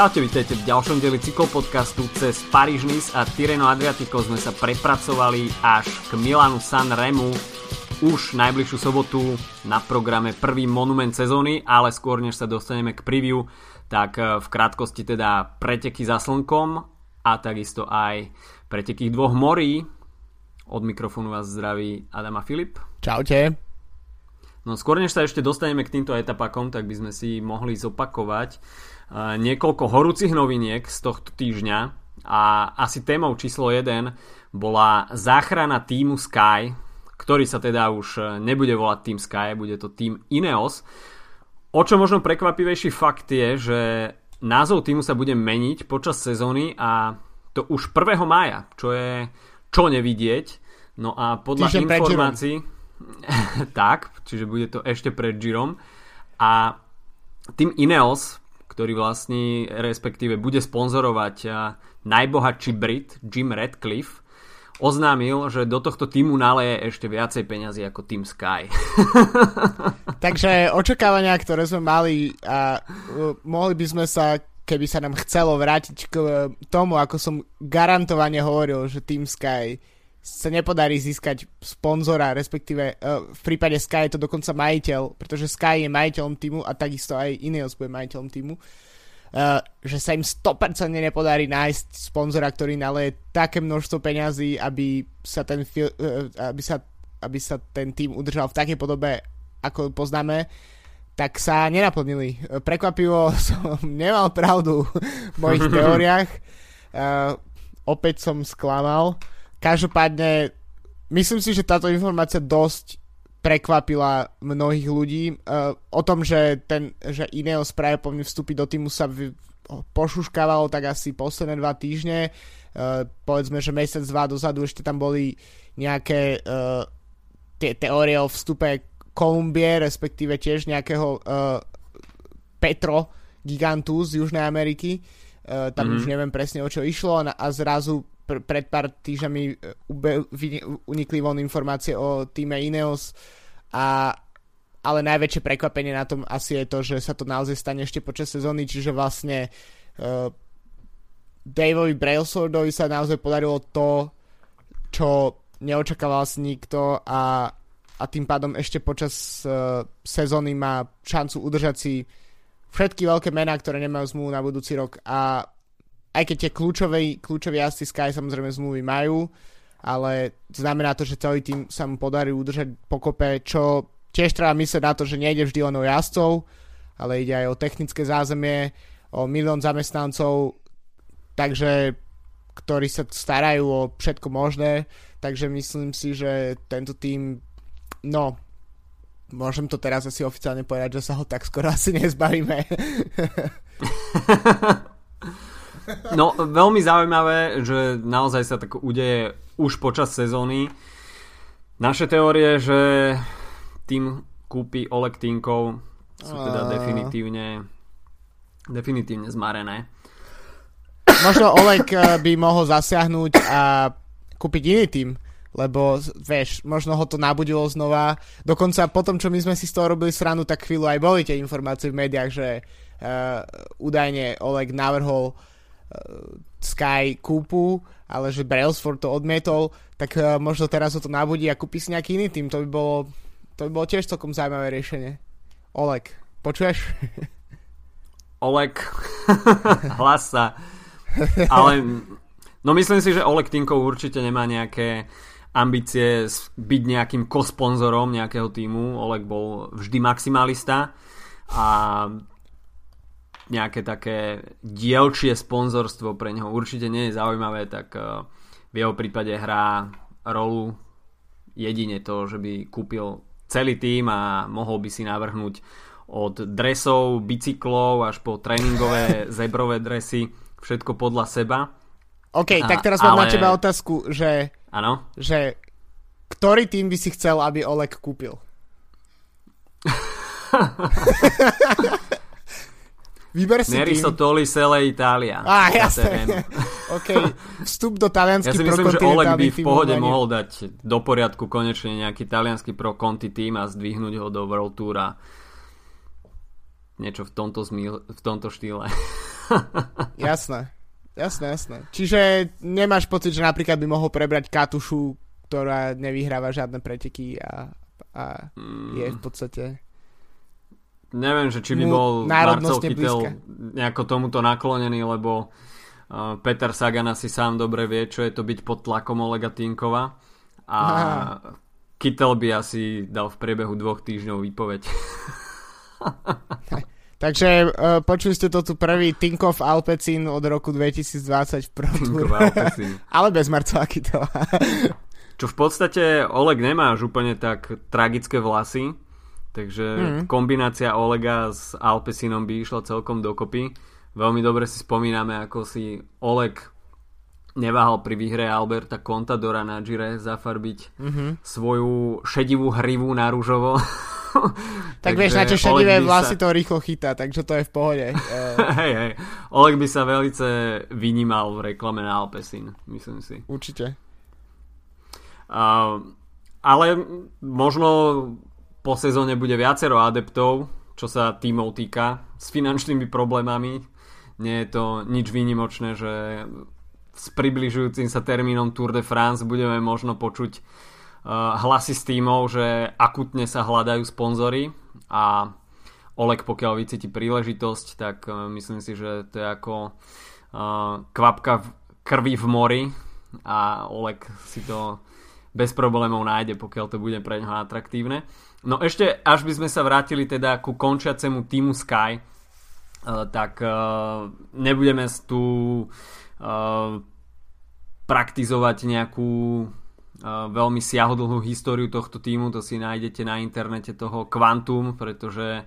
Čaute, vítajte v ďalšom dieli cyklopodcastu cez Paríž Nice a Tireno Adriatico sme sa prepracovali až k Milanu San Remu už najbližšiu sobotu na programe prvý monument sezóny, ale skôr než sa dostaneme k preview, tak eh, v krátkosti teda preteky za slnkom a takisto aj preteky dvoch morí. Od mikrofónu vás zdraví Adam a Filip. Čaute. No skôr než sa ešte dostaneme k týmto etapakom, tak by sme si mohli zopakovať niekoľko horúcich noviniek z tohto týždňa a asi témou číslo 1 bola záchrana týmu Sky, ktorý sa teda už nebude volať Team Sky, bude to Team Ineos. O čo možno prekvapivejší fakt je, že názov týmu sa bude meniť počas sezóny a to už 1. mája, čo je čo nevidieť. No a podľa Čiže informácií... tak, čiže bude to ešte pred Girom. A tým Ineos ktorý vlastní, respektíve bude sponzorovať najbohatší Brit Jim Radcliffe, oznámil, že do tohto týmu naleje ešte viacej peňazí ako Team Sky. Takže očakávania, ktoré sme mali a mohli by sme sa, keby sa nám chcelo vrátiť k tomu, ako som garantovane hovoril, že Team Sky sa nepodarí získať sponzora, respektíve uh, v prípade Sky je to dokonca majiteľ, pretože Sky je majiteľom týmu a takisto aj Ineos bude majiteľom týmu, uh, že sa im 100% nepodarí nájsť sponzora, ktorý naleje také množstvo peňazí, aby sa ten, uh, aby sa, aby sa ten tým udržal v takej podobe, ako poznáme, tak sa nenaplnili. Prekvapivo som nemal pravdu v mojich teóriách. Uh, opäť som sklamal. Každopádne, myslím si, že táto informácia dosť prekvapila mnohých ľudí. Uh, o tom, že, ten, že Ineos práve po mne vstúpiť do týmu sa v, pošuškávalo tak asi posledné dva týždne. Uh, povedzme, že mesiac, dva dozadu ešte tam boli nejaké uh, tie teórie o vstupe Kolumbie, respektíve tiež nejakého uh, Petro gigantu z Južnej Ameriky. Uh, tam mm-hmm. už neviem presne o čo išlo a, a zrazu pr- pred pár týždňami e, unikli von informácie o týme Ineos a ale najväčšie prekvapenie na tom asi je to, že sa to naozaj stane ešte počas sezóny, čiže vlastne uh, Daveovi Brailswordovi sa naozaj podarilo to, čo neočakával si nikto a, a tým pádom ešte počas uh, sezóny má šancu udržať si všetky veľké mená, ktoré nemajú zmluvu na budúci rok a aj keď tie kľúčové, kľúčové jazdci Sky samozrejme zmluvy majú, ale znamená to, že celý tým sa mu podarí udržať pokope, čo tiež treba myslieť na to, že nejde vždy len o jazdcov, ale ide aj o technické zázemie, o milión zamestnancov, takže ktorí sa starajú o všetko možné, takže myslím si, že tento tým, no, môžem to teraz asi oficiálne povedať, že sa ho tak skoro asi nezbavíme. No, veľmi zaujímavé, že naozaj sa tak udeje už počas sezóny. Naše teórie, že tým kúpi Oleg Tinkov sú teda definitívne definitívne zmarené. Možno Oleg eh, by mohol zasiahnuť a kúpiť iný tým, lebo vieš, možno ho to nabudilo znova. Dokonca potom, čo my sme si z toho robili sranu, tak chvíľu aj boli tie informácie v médiách, že uh, údajne Oleg navrhol Sky kúpu, ale že Brailsford to odmietol, tak uh, možno teraz ho to nabudí a kúpi si nejaký iný tým. To by bolo, to by bolo tiež celkom zaujímavé riešenie. Oleg, počuješ? Oleg, hlas sa. Ale no myslím si, že Oleg Tinkov určite nemá nejaké ambície byť nejakým kosponzorom nejakého týmu. Oleg bol vždy maximalista a nejaké také dielčie sponzorstvo pre neho určite nie je zaujímavé, tak eh, v jeho prípade hrá rolu jedine to, že by kúpil celý tým a mohol by si navrhnúť od dresov, bicyklov až po tréningové zebrové dresy, všetko podľa seba. OK, a, tak teraz mám ale... na teba otázku, že, ano? že ktorý tým by si chcel, aby Oleg kúpil? Vyber si Neriso Toli Sele Italia. Á, jasne. OK, vstup do talianský Ja si myslím, že Oleg by v pohode tým mohol dať do poriadku konečne nejaký talianský pro Conti tým a zdvihnúť ho do World a niečo v tomto, zmýl, v tomto štýle. jasné. Jasné, jasné. Čiže nemáš pocit, že napríklad by mohol prebrať Katušu, ktorá nevyhráva žiadne preteky a, a mm. je v podstate... Neviem, že či by bol Marcel Chytel nejako tomuto naklonený, lebo uh, Peter Sagan asi sám dobre vie, čo je to byť pod tlakom Olega Tinkova a Aha. Kytel by asi dal v priebehu dvoch týždňov výpoveď. Takže uh, počuli ste to tu prvý Tinkov Alpecin od roku 2020 v Pro Ale bez Marcela Kytela. Čo v podstate Oleg nemá už úplne tak tragické vlasy, takže mm. kombinácia Olega s Alpecinom by išla celkom dokopy. Veľmi dobre si spomíname, ako si Oleg neváhal pri výhre Alberta Contadora na Gire zafarbiť mm-hmm. svoju šedivú hrivu na rúžovo. tak vieš, na tie šedivé vlasy sa... to rýchlo chytá, takže to je v pohode. hej, hej. Oleg by sa velice vynímal v reklame na Alpesin, myslím si. Určite. Uh, ale možno po sezóne bude viacero adeptov, čo sa tímov týka, s finančnými problémami. Nie je to nič výnimočné, že s približujúcim sa termínom Tour de France budeme možno počuť uh, hlasy s týmov, že akutne sa hľadajú sponzory a Olek pokiaľ vycíti príležitosť, tak uh, myslím si, že to je ako uh, kvapka krvi v mori a Olek si to bez problémov nájde, pokiaľ to bude pre neho atraktívne. No ešte, až by sme sa vrátili teda ku končiacemu týmu Sky, tak nebudeme tu praktizovať nejakú veľmi siahodlhú históriu tohto týmu, to si nájdete na internete toho Quantum, pretože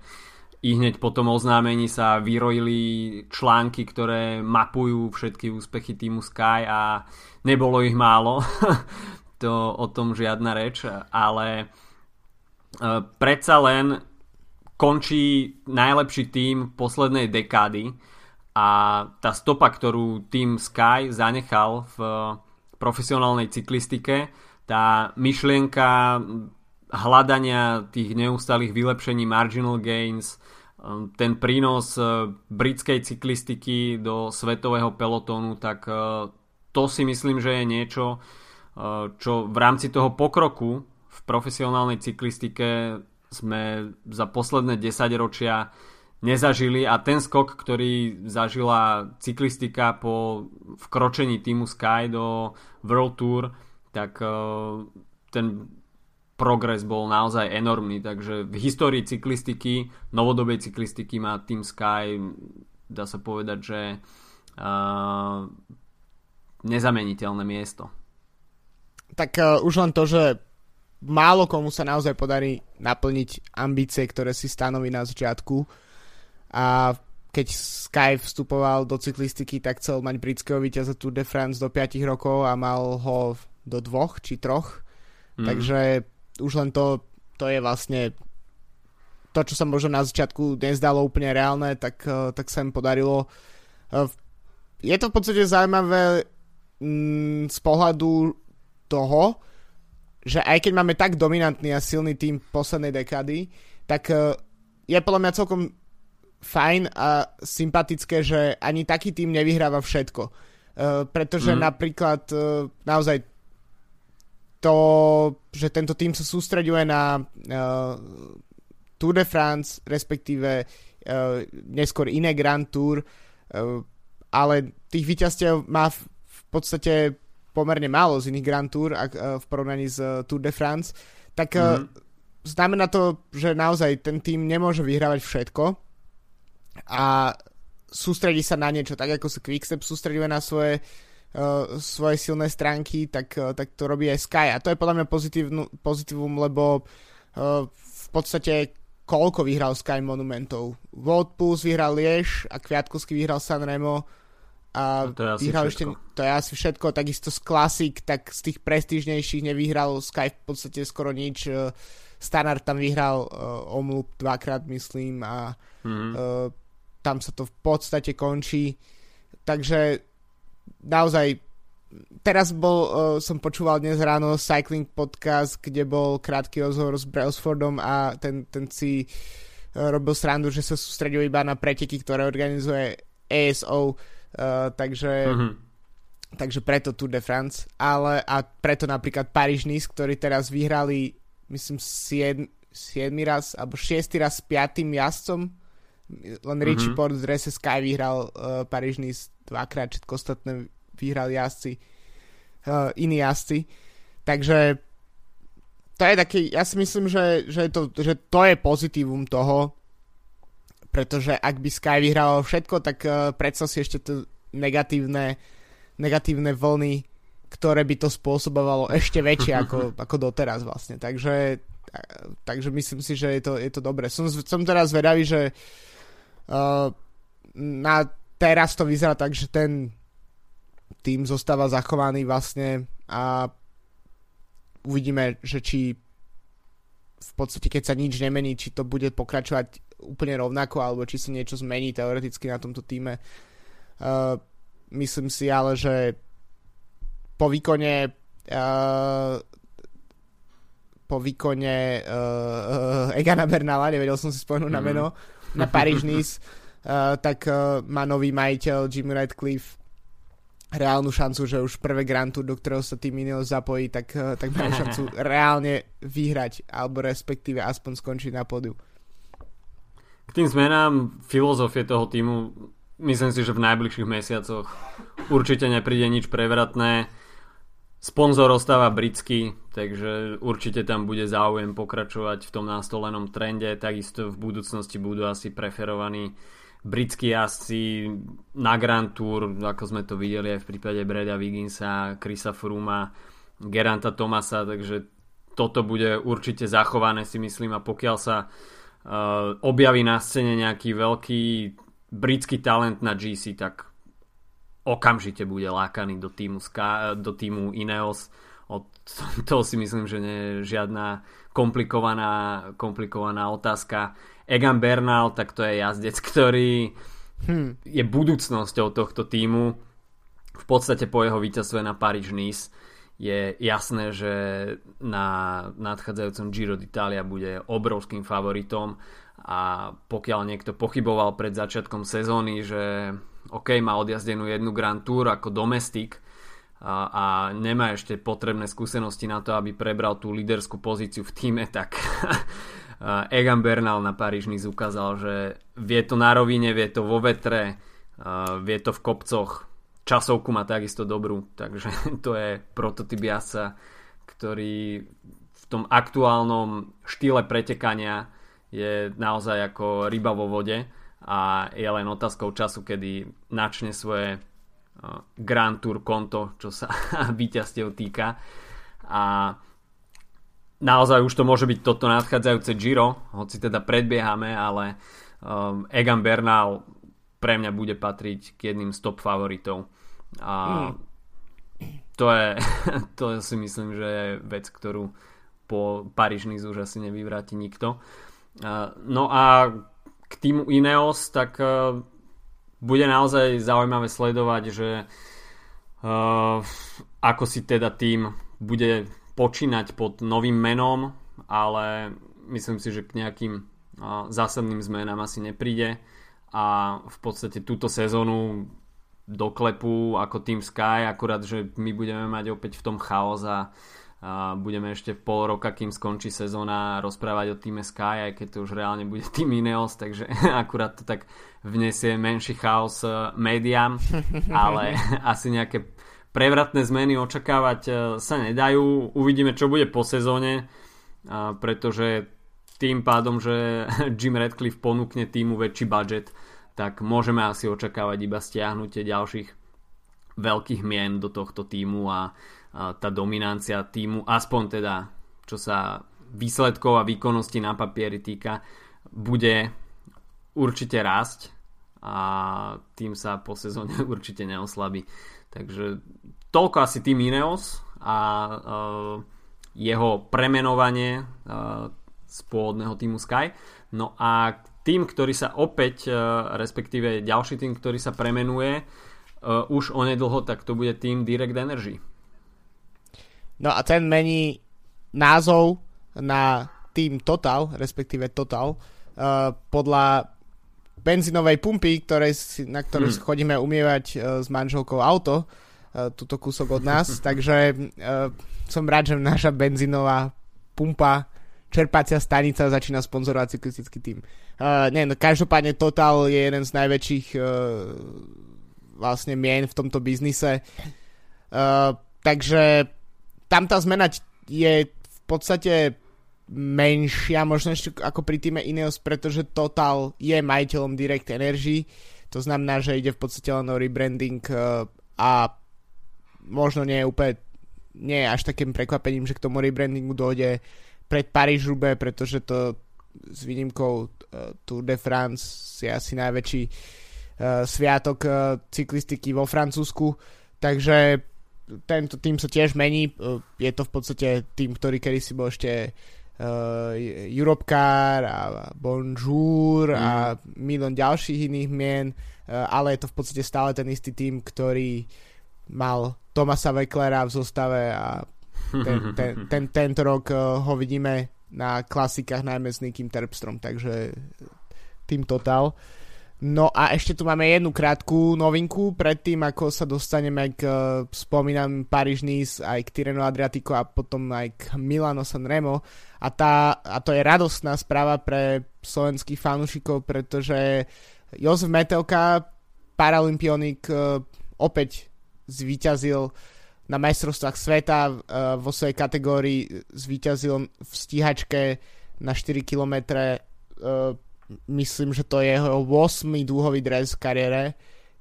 i hneď po tom oznámení sa vyrojili články, ktoré mapujú všetky úspechy týmu Sky a nebolo ich málo. to o tom žiadna reč, ale uh, predsa len končí najlepší tým poslednej dekády a tá stopa, ktorú Team Sky zanechal v profesionálnej cyklistike, tá myšlienka hľadania tých neustalých vylepšení marginal gains, um, ten prínos uh, britskej cyklistiky do svetového pelotónu, tak to si myslím, že je niečo, čo v rámci toho pokroku v profesionálnej cyklistike sme za posledné 10 ročia nezažili a ten skok, ktorý zažila cyklistika po vkročení týmu Sky do World Tour, tak e, ten progres bol naozaj enormný, takže v histórii cyklistiky, novodobej cyklistiky má Team Sky, dá sa povedať, že uh, nezameniteľné miesto. Tak uh, už len to, že málo komu sa naozaj podarí naplniť ambície, ktoré si stanoví na začiatku a keď Sky vstupoval do cyklistiky, tak chcel mať britského víťaza Tour de France do 5 rokov a mal ho do dvoch či troch. Mm. Takže už len to, to je vlastne to, čo sa možno na začiatku nezdalo úplne reálne, tak, eh, tak sa im podarilo. Eh, je to v podstate zaujímavé mm, z pohľadu toho, že aj keď máme tak dominantný a silný tým poslednej dekády, tak eh, je podľa mňa celkom fajn a sympatické, že ani taký tým nevyhráva všetko. Uh, pretože mm. napríklad uh, naozaj to, že tento tým sa sústreďuje na uh, Tour de France, respektíve uh, neskôr iné Grand Tour, uh, ale tých víťazstiev má v, v podstate pomerne málo z iných Grand Tour ak, uh, v porovnaní s uh, Tour de France, tak mm. znamená to, že naozaj ten tým nemôže vyhrávať všetko a sústredí sa na niečo, tak ako sa Quickstep sústreduje na svoje, uh, svoje silné stránky, tak, uh, tak to robí aj Sky a to je podľa mňa pozitívum, lebo uh, v podstate koľko vyhral Sky monumentov. World Pulse vyhral Liež a Kviatkovský vyhral Sanremo a no to je asi vyhral ešte, to je asi všetko, takisto z Classic, tak z tých prestížnejších nevyhral Sky v podstate skoro nič. Standard tam vyhral uh, Omloop dvakrát, myslím, a mm-hmm. uh, tam sa to v podstate končí. Takže naozaj teraz bol, uh, som počúval dnes ráno Cycling Podcast, kde bol krátky rozhovor s Brailsfordom a ten, ten si uh, robil srandu, že sa sústredil iba na preteky, ktoré organizuje ASO, uh, takže mm-hmm. takže preto Tour de France, ale a preto napríklad Paríž-Nice, ktorí teraz vyhrali myslím 7, 7 raz alebo 6 raz s 5 jazdcom len Richie mm-hmm. Port z Race Sky vyhral uh, Paríž-Nice dvakrát, všetko ostatné vyhrali jazdci uh, iní jazdci takže to je taký, ja si myslím, že, že, to, že to je pozitívum toho, pretože ak by Sky vyhrával všetko, tak uh, predsa si ešte to negatívne, negatívne vlny, ktoré by to spôsobovalo ešte väčšie ako, ako doteraz vlastne. Takže, takže myslím si, že je to, je to dobré. Som, som teraz zvedavý, že uh, na teraz to vyzerá tak, že ten tým zostáva zachovaný vlastne a uvidíme, že či v podstate, keď sa nič nemení, či to bude pokračovať úplne rovnako, alebo či sa niečo zmení teoreticky na tomto týme. Uh, myslím si ale, že po výkone uh, po výkone uh, Egana Bernala, nevedel som si spomenúť mm. na mhm. meno, na Paríž Nice, uh, tak uh, má nový majiteľ Jim Radcliffe reálnu šancu, že už prvé Grand Tour, do ktorého sa tým Ineos zapojí, tak, eh, tak má šancu reálne vyhrať, alebo respektíve aspoň skončiť na pódiu. K tým zmenám filozofie toho týmu myslím si, že v najbližších mesiacoch určite nepríde nič prevratné. Sponzor ostáva britský, takže určite tam bude záujem pokračovať v tom nástolenom trende. Takisto v budúcnosti budú asi preferovaní britskí jazdci na Grand Tour, ako sme to videli aj v prípade Breda Wigginsa, Chrisa Fruma, Geranta Tomasa, takže toto bude určite zachované si myslím a pokiaľ sa objaví na scéne nejaký veľký britský talent na GC, tak okamžite bude lákaný do týmu, Ska, do týmu Ineos. Od toho si myslím, že nie je žiadna komplikovaná, komplikovaná otázka Egan Bernal, tak to je jazdec, ktorý hmm. je budúcnosťou tohto týmu. V podstate po jeho víťazstve na Paríž-Nice je jasné, že na nadchádzajúcom Giro d'Italia bude obrovským favoritom a pokiaľ niekto pochyboval pred začiatkom sezóny, že OK, má odjazdenú jednu Grand Tour ako domestik a, a nemá ešte potrebné skúsenosti na to, aby prebral tú líderskú pozíciu v týme, tak Egan Bernal na Paríž ukázal, že vie to na rovine, vie to vo vetre, vie to v kopcoch, časovku má takisto dobrú, takže to je prototyp jazdca, ktorý v tom aktuálnom štýle pretekania je naozaj ako ryba vo vode a je len otázkou času, kedy načne svoje Grand Tour konto, čo sa víťazstiev týka a naozaj už to môže byť toto nadchádzajúce Giro, hoci teda predbiehame, ale um, Egan Bernal pre mňa bude patriť k jedným z top favoritov. A to, je, to si myslím, že je vec, ktorú po Paríž už asi nevyvráti nikto. No a k týmu Ineos, tak uh, bude naozaj zaujímavé sledovať, že uh, ako si teda tým bude počínať pod novým menom, ale myslím si, že k nejakým zásadným zmenám asi nepríde a v podstate túto sezónu doklepu ako Team Sky, akurát, že my budeme mať opäť v tom chaos a, a budeme ešte v pol roka, kým skončí sezóna, rozprávať o týme Sky, aj keď to už reálne bude tým Ineos, takže akurát to tak vnesie menší chaos e, médiám, ale asi nejaké prevratné zmeny očakávať e, sa nedajú. Uvidíme, čo bude po sezóne, pretože tým pádom, že Jim Radcliffe ponúkne týmu väčší budget, tak môžeme asi očakávať iba stiahnutie ďalších veľkých mien do tohto týmu a, tá dominancia týmu, aspoň teda čo sa výsledkov a výkonnosti na papieri týka, bude určite rásť a tým sa po sezóne určite neoslabí. Takže toľko asi tým Ineos a uh, jeho premenovanie uh, z pôvodného týmu Sky. No a tým, ktorý sa opäť, uh, respektíve ďalší tým, ktorý sa premenuje uh, už onedlho, tak to bude tým Direct Energy. No a ten mení názov na tým Total, respektíve Total, uh, podľa benzínovej pumpy, ktoré si, na ktorej hmm. chodíme umievať s manželkou auto, túto kúsok od nás, takže som rád, že naša benzínová pumpa čerpacia stanica začína sponzorovať cyklistický tým. Uh, nie, no každopádne Total je jeden z najväčších uh, vlastne mien v tomto biznise. Uh, takže tam tá zmena je v podstate menšia možno ešte ako pri týme Ineos, pretože Total je majiteľom Direct Energy, to znamená, že ide v podstate len o rebranding a možno nie je úplne nie je až takým prekvapením, že k tomu rebrandingu dojde pred paríž pretože to s výnimkou uh, Tour de France je asi najväčší uh, sviatok uh, cyklistiky vo Francúzsku, takže tento tým sa tiež mení, uh, je to v podstate tým, ktorý kedy si bol ešte uh, Europcar a Bonjour mm. a milión ďalších iných mien, uh, ale je to v podstate stále ten istý tým, ktorý mal Tomasa Wecklera v zostave a ten, ten, ten, tento rok eh, ho vidíme na klasikách najmä s Nikým Terpstrom, takže tým Total. No a ešte tu máme jednu krátku novinku predtým, ako sa dostaneme k uh, spomínam Paríž Nice, aj k Tireno Adriatico a potom aj k Milano Sanremo. A, tá, a to je radostná správa pre slovenských fanúšikov, pretože Jozef Metelka, paralympionik, opäť zvíťazil na majstrovstvách sveta uh, vo svojej kategórii zvíťazil v stíhačke na 4 km uh, myslím, že to je jeho 8. dúhový dres v kariére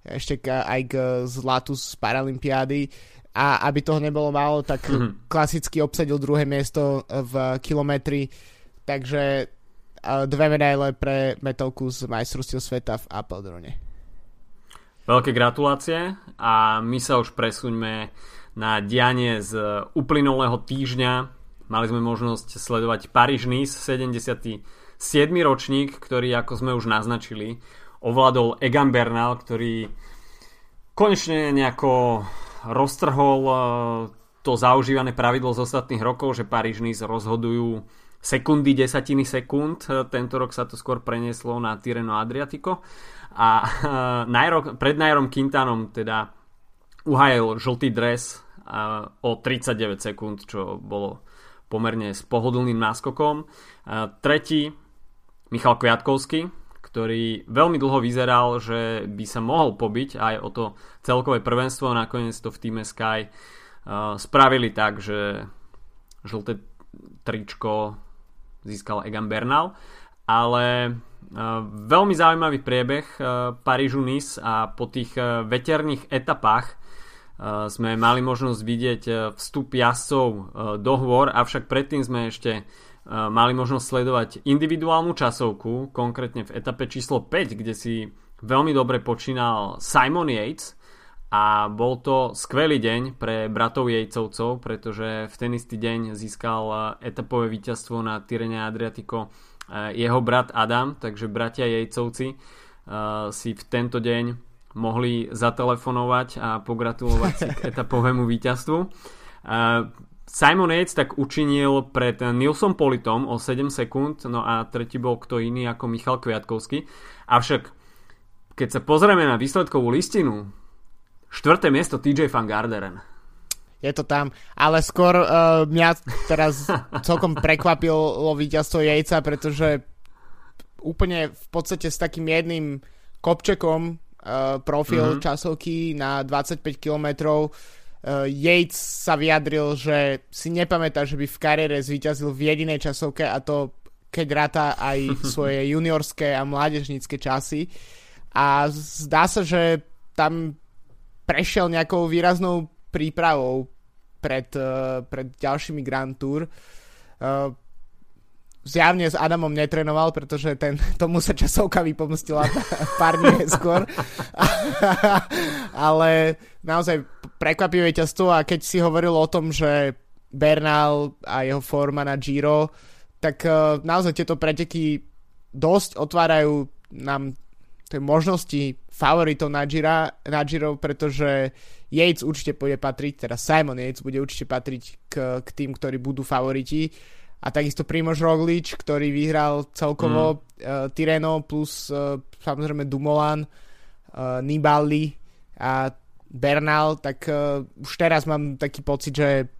ešte aj k zlatu z Paralympiády a aby toho nebolo málo, tak mm-hmm. klasicky obsadil druhé miesto v kilometri takže uh, dve medaile pre metalku z majstrovstiev sveta v Appeldrone Veľké gratulácie a my sa už presuňme na dianie z uplynulého týždňa. Mali sme možnosť sledovať Paríž-Nice, 77. ročník, ktorý, ako sme už naznačili, ovládol Egan Bernal, ktorý konečne nejako roztrhol e, to zaužívané pravidlo z ostatných rokov, že Paríž-Nice rozhodujú sekundy, desatiny sekúnd. Tento rok sa to skôr prenieslo na Tireno Adriatico. A e, pred Nairom Quintanom teda uhajil žltý dres o 39 sekúnd, čo bolo pomerne s pohodlným náskokom. Tretí, Michal Kviatkovský, ktorý veľmi dlho vyzeral, že by sa mohol pobiť aj o to celkové prvenstvo, nakoniec to v týme Sky spravili tak, že žlté tričko získal Egan Bernal, ale veľmi zaujímavý priebeh Parížu-Nice a po tých veterných etapách sme mali možnosť vidieť e, vstup jazdcov e, do hôr, avšak predtým sme ešte mali možnosť sledovať individuálnu časovku, konkrétne v etape číslo 5, kde si veľmi dobre počínal Simon Yates. A bol to skvelý deň pre bratov Jejcovcov, pretože v ten istý deň získal etapové víťazstvo na Tyrene Adriatico jeho brat Adam, takže bratia Jejcovci si v tento deň mohli zatelefonovať a pogratulovať si k etapovému víťazstvu. Simon Yates tak učinil pred Nilsom Politom o 7 sekúnd, no a tretí bol kto iný ako Michal Kviatkovský. Avšak, keď sa pozrieme na výsledkovú listinu, štvrté miesto TJ Van Garderen. Je to tam, ale skôr uh, mňa teraz celkom prekvapilo víťazstvo Jejca, pretože úplne v podstate s takým jedným kopčekom profil mm-hmm. časovky na 25 km. Uh, Yates sa vyjadril, že si nepamätá, že by v kariére zvíťazil v jedinej časovke a to keď ráta aj svoje juniorské a mládežnícke časy. A zdá sa, že tam prešiel nejakou výraznou prípravou pred, uh, pred ďalšími Grand Tour. Uh, zjavne s Adamom netrenoval, pretože ten, tomu sa časovka vypomstila pár dní skôr. Ale naozaj prekvapivé ťastvo a keď si hovoril o tom, že Bernal a jeho forma na Giro, tak uh, naozaj tieto preteky dosť otvárajú nám tie možnosti favoritov na, Gira, na Giro, pretože Yates určite bude patriť, teda Simon Yates bude určite patriť k, k tým, ktorí budú favoriti a takisto Primož Roglič, ktorý vyhral celkovo mm. uh, Tireno plus uh, samozrejme Dumoulin, uh, Nibali a Bernal, tak uh, už teraz mám taký pocit, že,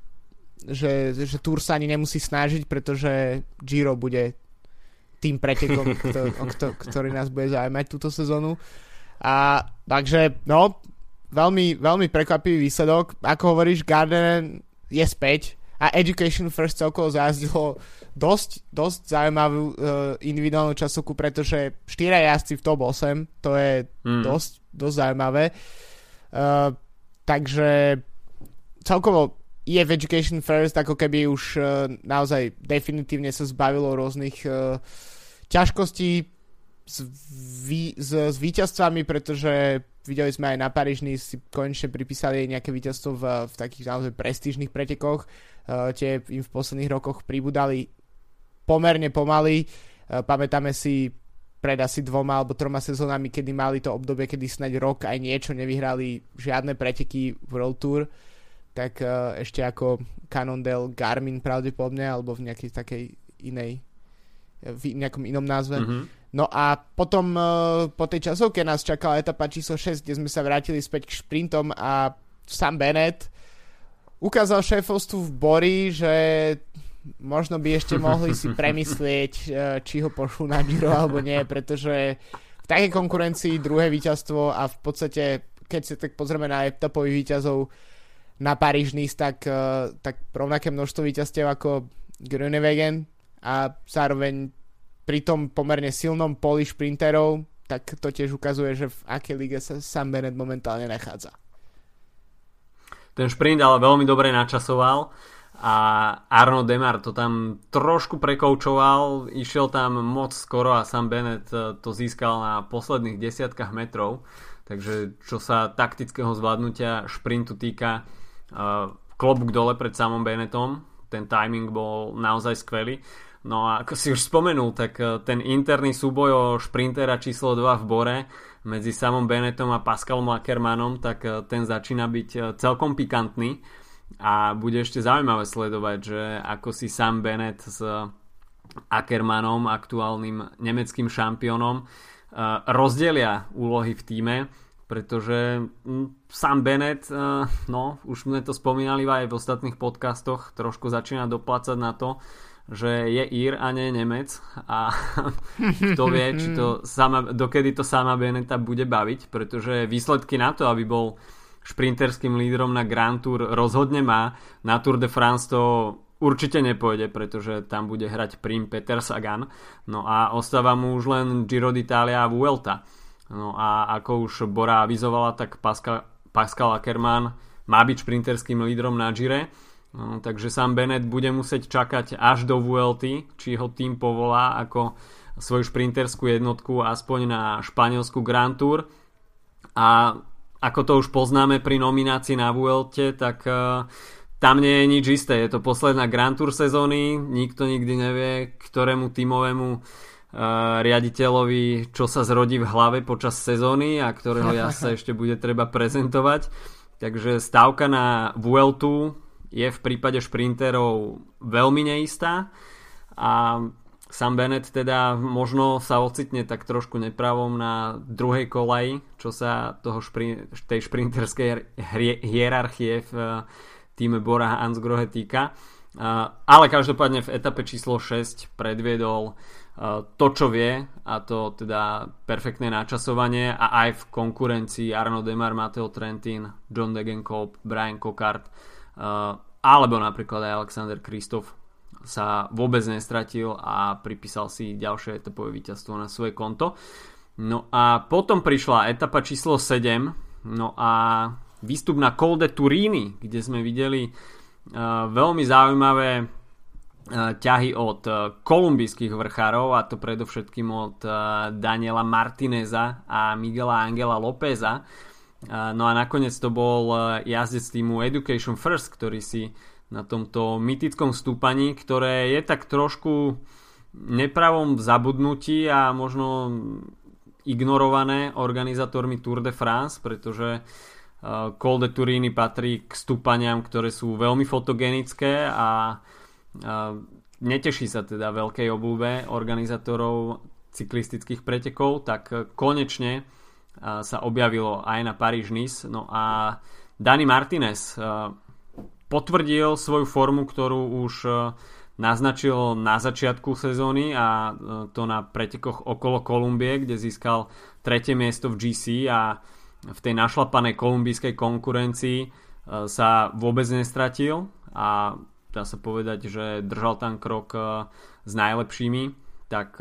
že, že Tour sa ani nemusí snažiť, pretože Giro bude tým pretekom, kto, ktorý nás bude zaujímať túto sezónu. A takže, no, veľmi, veľmi prekvapivý výsledok. Ako hovoríš, Gardner je späť, a Education First celkovo zajazdilo dosť, dosť zaujímavú uh, individuálnu časovku, pretože 4 jazdci v top 8, to je mm. dosť, dosť zaujímavé. Uh, takže celkovo je v Education First ako keby už uh, naozaj definitívne sa zbavilo rôznych uh, ťažkostí s, vý, s, s víťazstvami, pretože videli sme aj na Parížny si konečne pripísali nejaké víťazstvo v, v takých naozaj prestížnych pretekoch uh, tie im v posledných rokoch pribudali pomerne pomaly. Uh, pamätáme si pred asi dvoma alebo troma sezónami, kedy mali to obdobie, kedy snáď rok aj niečo nevyhrali žiadne preteky World Tour, tak uh, ešte ako Cannondale Garmin pravdepodobne, alebo v nejakej takej inej v nejakom inom názve. Mm-hmm. No a potom po tej časovke nás čakala etapa číslo 6, kde sme sa vrátili späť k šprintom a Sam Bennett ukázal šéfovstvu v Bori, že možno by ešte mohli si premyslieť, e, či ho pošlú na Giro alebo nie, pretože v takej konkurencii druhé víťazstvo a v podstate, keď sa tak pozrieme na etapových víťazov na Paríž tak, e, tak rovnaké množstvo víťazstiev ako Grunewegen a zároveň pri tom pomerne silnom poli šprinterov, tak to tiež ukazuje, že v akej lige sa Sam Bennett momentálne nachádza. Ten šprint ale veľmi dobre načasoval a Arno Demar to tam trošku prekoučoval, išiel tam moc skoro a Sam Bennett e, to získal na posledných desiatkách metrov. Takže čo sa taktického zvládnutia šprintu týka, e, klobúk dole pred samom Bennettom, ten timing bol naozaj skvelý. No a ako si už spomenul, tak e, ten interný súboj o šprintera číslo 2 v Bore medzi samom Bennettom a Pascalom Ackermanom, tak eh, ten začína byť eh, celkom pikantný. A bude ešte zaujímavé sledovať, že ako si sam Bennett s Ackermanom, aktuálnym nemeckým šampiónom, eh, rozdelia úlohy v týme, pretože hm, sam Bennett, no, už sme to spomínali aj v ostatných podcastoch, trošku začína doplácať na to, že je Ír a nie Nemec a kto vie, či to sama, dokedy to sama Beneta bude baviť, pretože výsledky na to, aby bol šprinterským lídrom na Grand Tour rozhodne má. Na Tour de France to určite nepôjde, pretože tam bude hrať Prim Peter Sagan. No a ostáva mu už len Giro d'Italia a Vuelta. No a ako už Bora avizovala, tak Pascal, Pascal Ackermann má byť šprinterským lídrom na Gire No, takže sám Bennett bude musieť čakať až do VLT, či ho tým povolá ako svoju šprinterskú jednotku aspoň na španielsku Grand Tour. A ako to už poznáme pri nominácii na VLT, tak uh, tam nie je nič isté. Je to posledná Grand Tour sezóny, nikto nikdy nevie, ktorému tímovému uh, riaditeľovi, čo sa zrodí v hlave počas sezóny a ktorého ja sa ešte bude treba prezentovať. Takže stávka na Vueltu je v prípade šprinterov veľmi neistá a Sam Bennett teda možno sa ocitne tak trošku nepravom na druhej kolaji, čo sa toho špri, tej šprinterskej hierarchie v eh, týme Bora Hansgrohe týka. Eh, ale každopádne v etape číslo 6 predviedol eh, to, čo vie, a to teda perfektné načasovanie a aj v konkurencii Arno Demar, Matteo Trentin, John Degenkolb, Brian Cockart alebo napríklad aj Alexander Kristof sa vôbec nestratil a pripísal si ďalšie etapové víťazstvo na svoje konto. No a potom prišla etapa číslo 7, no a výstup na Col de Turini, kde sme videli uh, veľmi zaujímavé uh, ťahy od kolumbijských vrchárov a to predovšetkým od Daniela Martineza a Miguela Angela Lópeza. No a nakoniec to bol e, jazdec týmu Education First, ktorý si na tomto mytickom stúpaní, ktoré je tak trošku nepravom zabudnutí a možno ignorované organizátormi Tour de France, pretože e, Col de Turini patrí k stúpaniam, ktoré sú veľmi fotogenické a neteší sa teda veľkej obľúbe organizátorov cyklistických pretekov, tak konečne sa objavilo aj na Paríž-Nice. No a Dani Martinez potvrdil svoju formu, ktorú už naznačil na začiatku sezóny a to na pretekoch okolo Kolumbie, kde získal tretie miesto v GC a v tej našlapanej kolumbijskej konkurencii sa vôbec nestratil a dá sa povedať, že držal tam krok s najlepšími, tak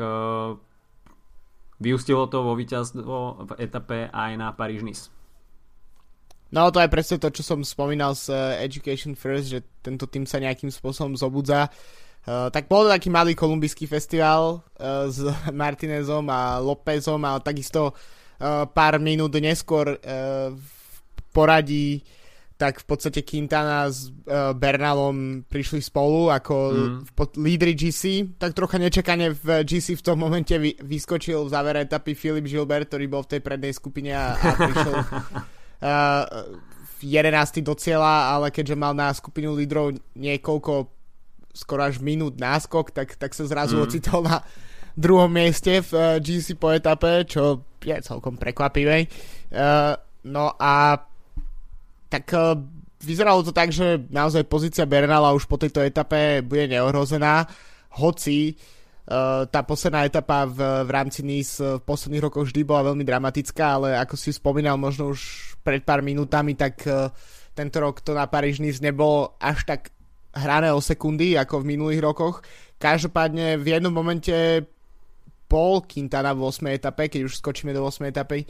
vyústilo to vo víťazstvo v etape aj na Paríž-Nice. No to je presne to, čo som spomínal s uh, Education First, že tento tým sa nejakým spôsobom zobudza. Uh, tak bol to taký malý kolumbijský festival uh, s Martinezom a Lópezom a takisto uh, pár minút neskôr uh, v poradí tak v podstate Quintana s uh, Bernalom prišli spolu ako mm. pod lídry GC, tak trocha nečakane v GC v tom momente vy, vyskočil v závere etapy Filip Gilbert, ktorý bol v tej prednej skupine a, a prišiel uh, v 11. do cieľa, ale keďže mal na skupinu lídrov niekoľko skoro až minút náskok, tak, tak sa zrazu mm. ocitol na druhom mieste v uh, eh, GC po etape, čo je celkom prekvapivé. Uh, no a tak uh, vyzeralo to tak, že naozaj pozícia Bernala už po tejto etape bude neohrozená, hoci uh, tá posledná etapa v, v rámci NIS v posledných rokoch vždy bola veľmi dramatická, ale ako si spomínal možno už pred pár minútami, tak uh, tento rok to na Paríž NIS nebolo až tak hrané o sekundy ako v minulých rokoch. Každopádne v jednom momente bol Quintana v 8. etape, keď už skočíme do 8. etapy,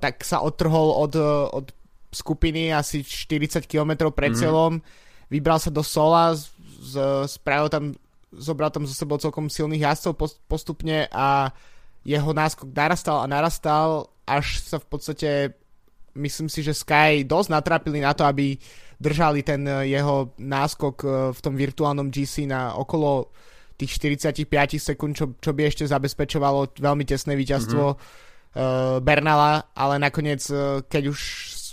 tak sa odtrhol od, od skupiny asi 40 km pred mm-hmm. cieľom, vybral sa do Sola, z, z, spravil tam, zobral tam zo sebou celkom silných jazdcov postupne a jeho náskok narastal a narastal, až sa v podstate myslím si, že Sky dosť natrapili na to, aby držali ten eh, jeho náskok eh, v tom virtuálnom GC na okolo tých 45 sekúnd, čo, čo by ešte zabezpečovalo veľmi tesné víťazstvo mm-hmm. uh, Bernala, ale nakoniec, uh, keď už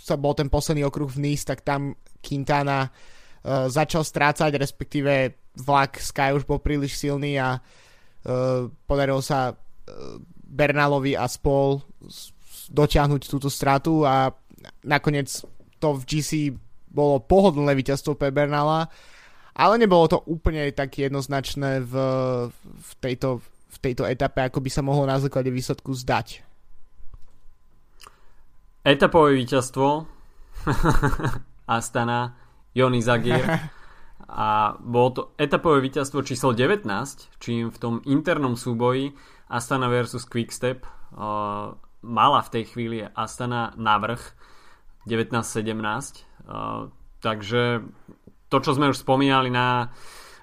sa bol ten posledný okruh v Nice, tak tam Quintana uh, začal strácať, respektíve vlak Sky už bol príliš silný a uh, podarilo sa uh, Bernalovi a spol dotiahnuť túto stratu a nakoniec to v GC bolo pohodlné víťazstvo pre Bernala, ale nebolo to úplne tak jednoznačné v, v, tejto, v tejto etape, ako by sa mohlo na základe výsledku zdať. Etapové víťazstvo Astana, Jony Zagir a bolo to etapové víťazstvo číslo 19, čím v tom internom súboji Astana versus Quickstep uh, mala v tej chvíli Astana navrh 19-17 uh, takže to, čo sme už spomínali na,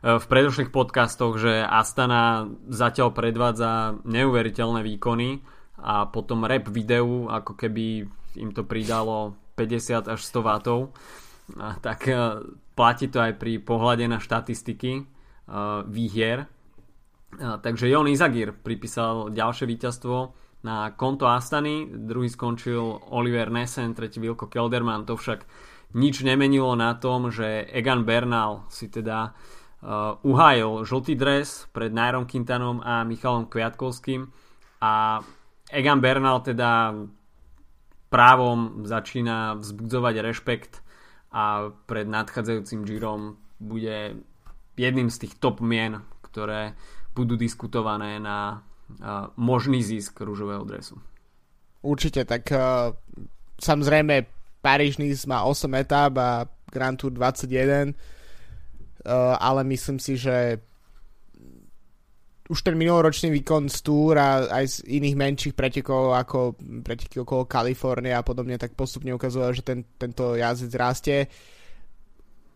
uh, v predošlých podcastoch, že Astana zatiaľ predvádza neuveriteľné výkony a potom rap videu, ako keby im to pridalo 50 až 100 W, tak e, platí to aj pri pohľade na štatistiky e, výhier. E, takže Jon Izagir pripísal ďalšie víťazstvo na konto Astany, druhý skončil Oliver Nessen, tretí Vilko Kelderman, to však nič nemenilo na tom, že Egan Bernal si teda uh, uhájil žltý dres pred Nairom Quintanom a Michalom Kviatkovským a Egan Bernal teda právom začína vzbudzovať rešpekt a pred nadchádzajúcim Girom bude jedným z tých top mien, ktoré budú diskutované na uh, možný zisk rúžového dresu. Určite, tak uh, samozrejme Paríž má 8 etáp a Grand Tour 21, uh, ale myslím si, že už ten minuloročný výkon z Tour a aj z iných menších pretekov ako preteky okolo Kalifornie a podobne, tak postupne ukazoval, že ten, tento jazdec rastie.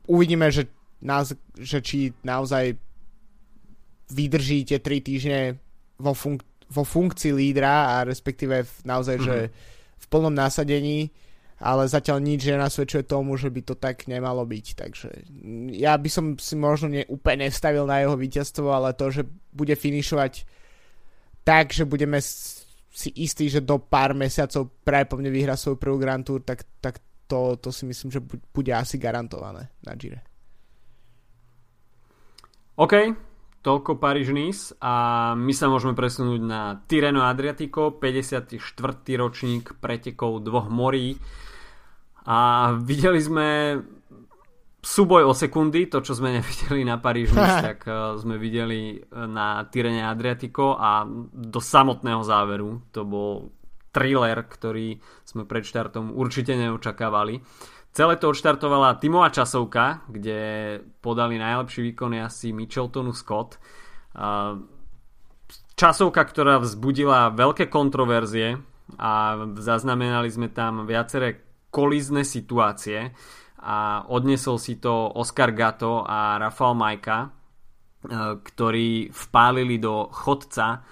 Uvidíme, že, nás, že či naozaj vydrží tie 3 týždne vo, funk- vo funkcii lídra a respektíve naozaj, mm-hmm. že mhm. v plnom násadení ale zatiaľ nič nenasvedčuje tomu, že by to tak nemalo byť. Takže ja by som si možno ne, úplne nestavil na jeho víťazstvo, ale to, že bude finišovať tak, že budeme si istí, že do pár mesiacov pravdepodobne vyhrá svoju prvú Grand Tour, tak, tak to, to si myslím, že bude asi garantované na Gire. OK, toľko Paríž-Nice a my sa môžeme presunúť na Tireno Adriatico, 54. ročník pretekov dvoch morí a videli sme súboj o sekundy, to čo sme nevideli na Paríž, tak uh, sme videli na Tyrene Adriatico a do samotného záveru to bol thriller, ktorý sme pred štartom určite neočakávali. Celé to odštartovala Timová časovka, kde podali najlepší výkony asi Micheltonu Scott. Časovka, ktorá vzbudila veľké kontroverzie a zaznamenali sme tam viaceré kolízne situácie a odnesol si to Oscar Gato a Rafael Majka, ktorí vpálili do chodca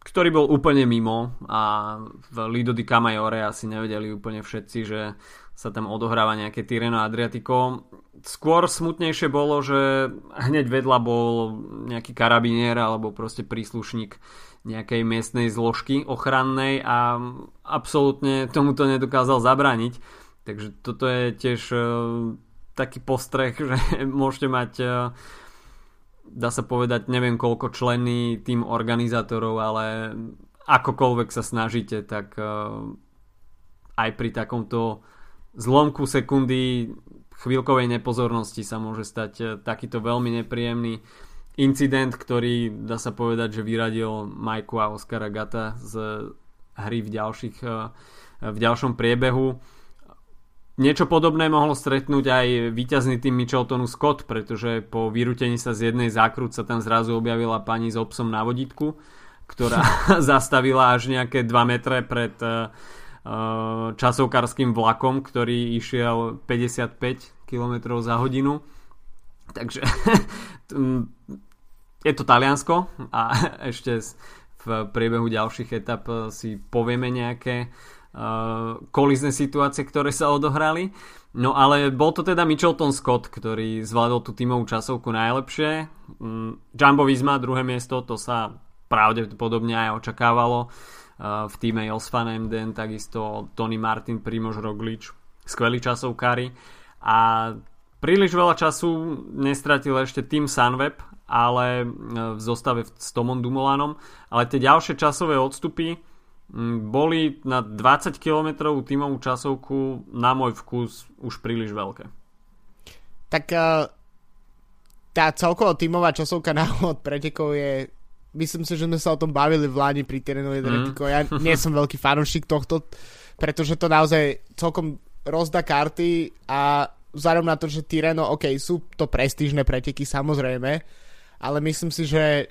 ktorý bol úplne mimo a v Lido di Camaiore asi nevedeli úplne všetci, že sa tam odohráva nejaké Tireno Adriatico. Skôr smutnejšie bolo, že hneď vedľa bol nejaký karabinier alebo proste príslušník nejakej miestnej zložky ochrannej a absolútne tomuto nedokázal zabraniť. Takže toto je tiež uh, taký postreh, že môžete mať uh, dá sa povedať, neviem koľko členy tým organizátorov, ale akokoľvek sa snažíte, tak uh, aj pri takomto zlomku sekundy chvíľkovej nepozornosti sa môže stať takýto veľmi nepríjemný incident, ktorý dá sa povedať, že vyradil Majku a Oscara Gata z hry v, ďalších, uh, v ďalšom priebehu. Niečo podobné mohlo stretnúť aj víťazný tým Micheltonu Scott, pretože po vyrutení sa z jednej zákrut sa tam zrazu objavila pani s obsom na vodítku, ktorá zastavila až nejaké 2 metre pred uh, časovkárským vlakom, ktorý išiel 55 km za hodinu. Takže je to Taliansko a ešte v priebehu ďalších etap si povieme nejaké uh, kolizné situácie, ktoré sa odohrali. No ale bol to teda Michelton Scott, ktorý zvládol tú tímovú časovku najlepšie. Um, Jumbo Visma, druhé miesto, to sa pravdepodobne aj očakávalo. Uh, v týme Jos van Emden, takisto Tony Martin, Primož Roglič, skvelí časovkári. A príliš veľa času nestratil ešte tým Sunweb, ale v zostave s Tomom Dumolanom. Ale tie ďalšie časové odstupy boli na 20 km tímovú časovku na môj vkus už príliš veľké. Tak uh, tá celková tímová časovka na od pretekov je myslím si, že sme sa o tom bavili v Láni pri Tirenu mm. Ja nie som veľký fanúšik tohto, pretože to naozaj celkom rozdá karty a vzhľadom na to, že Tireno, ok, sú to prestížne preteky samozrejme, ale myslím si, že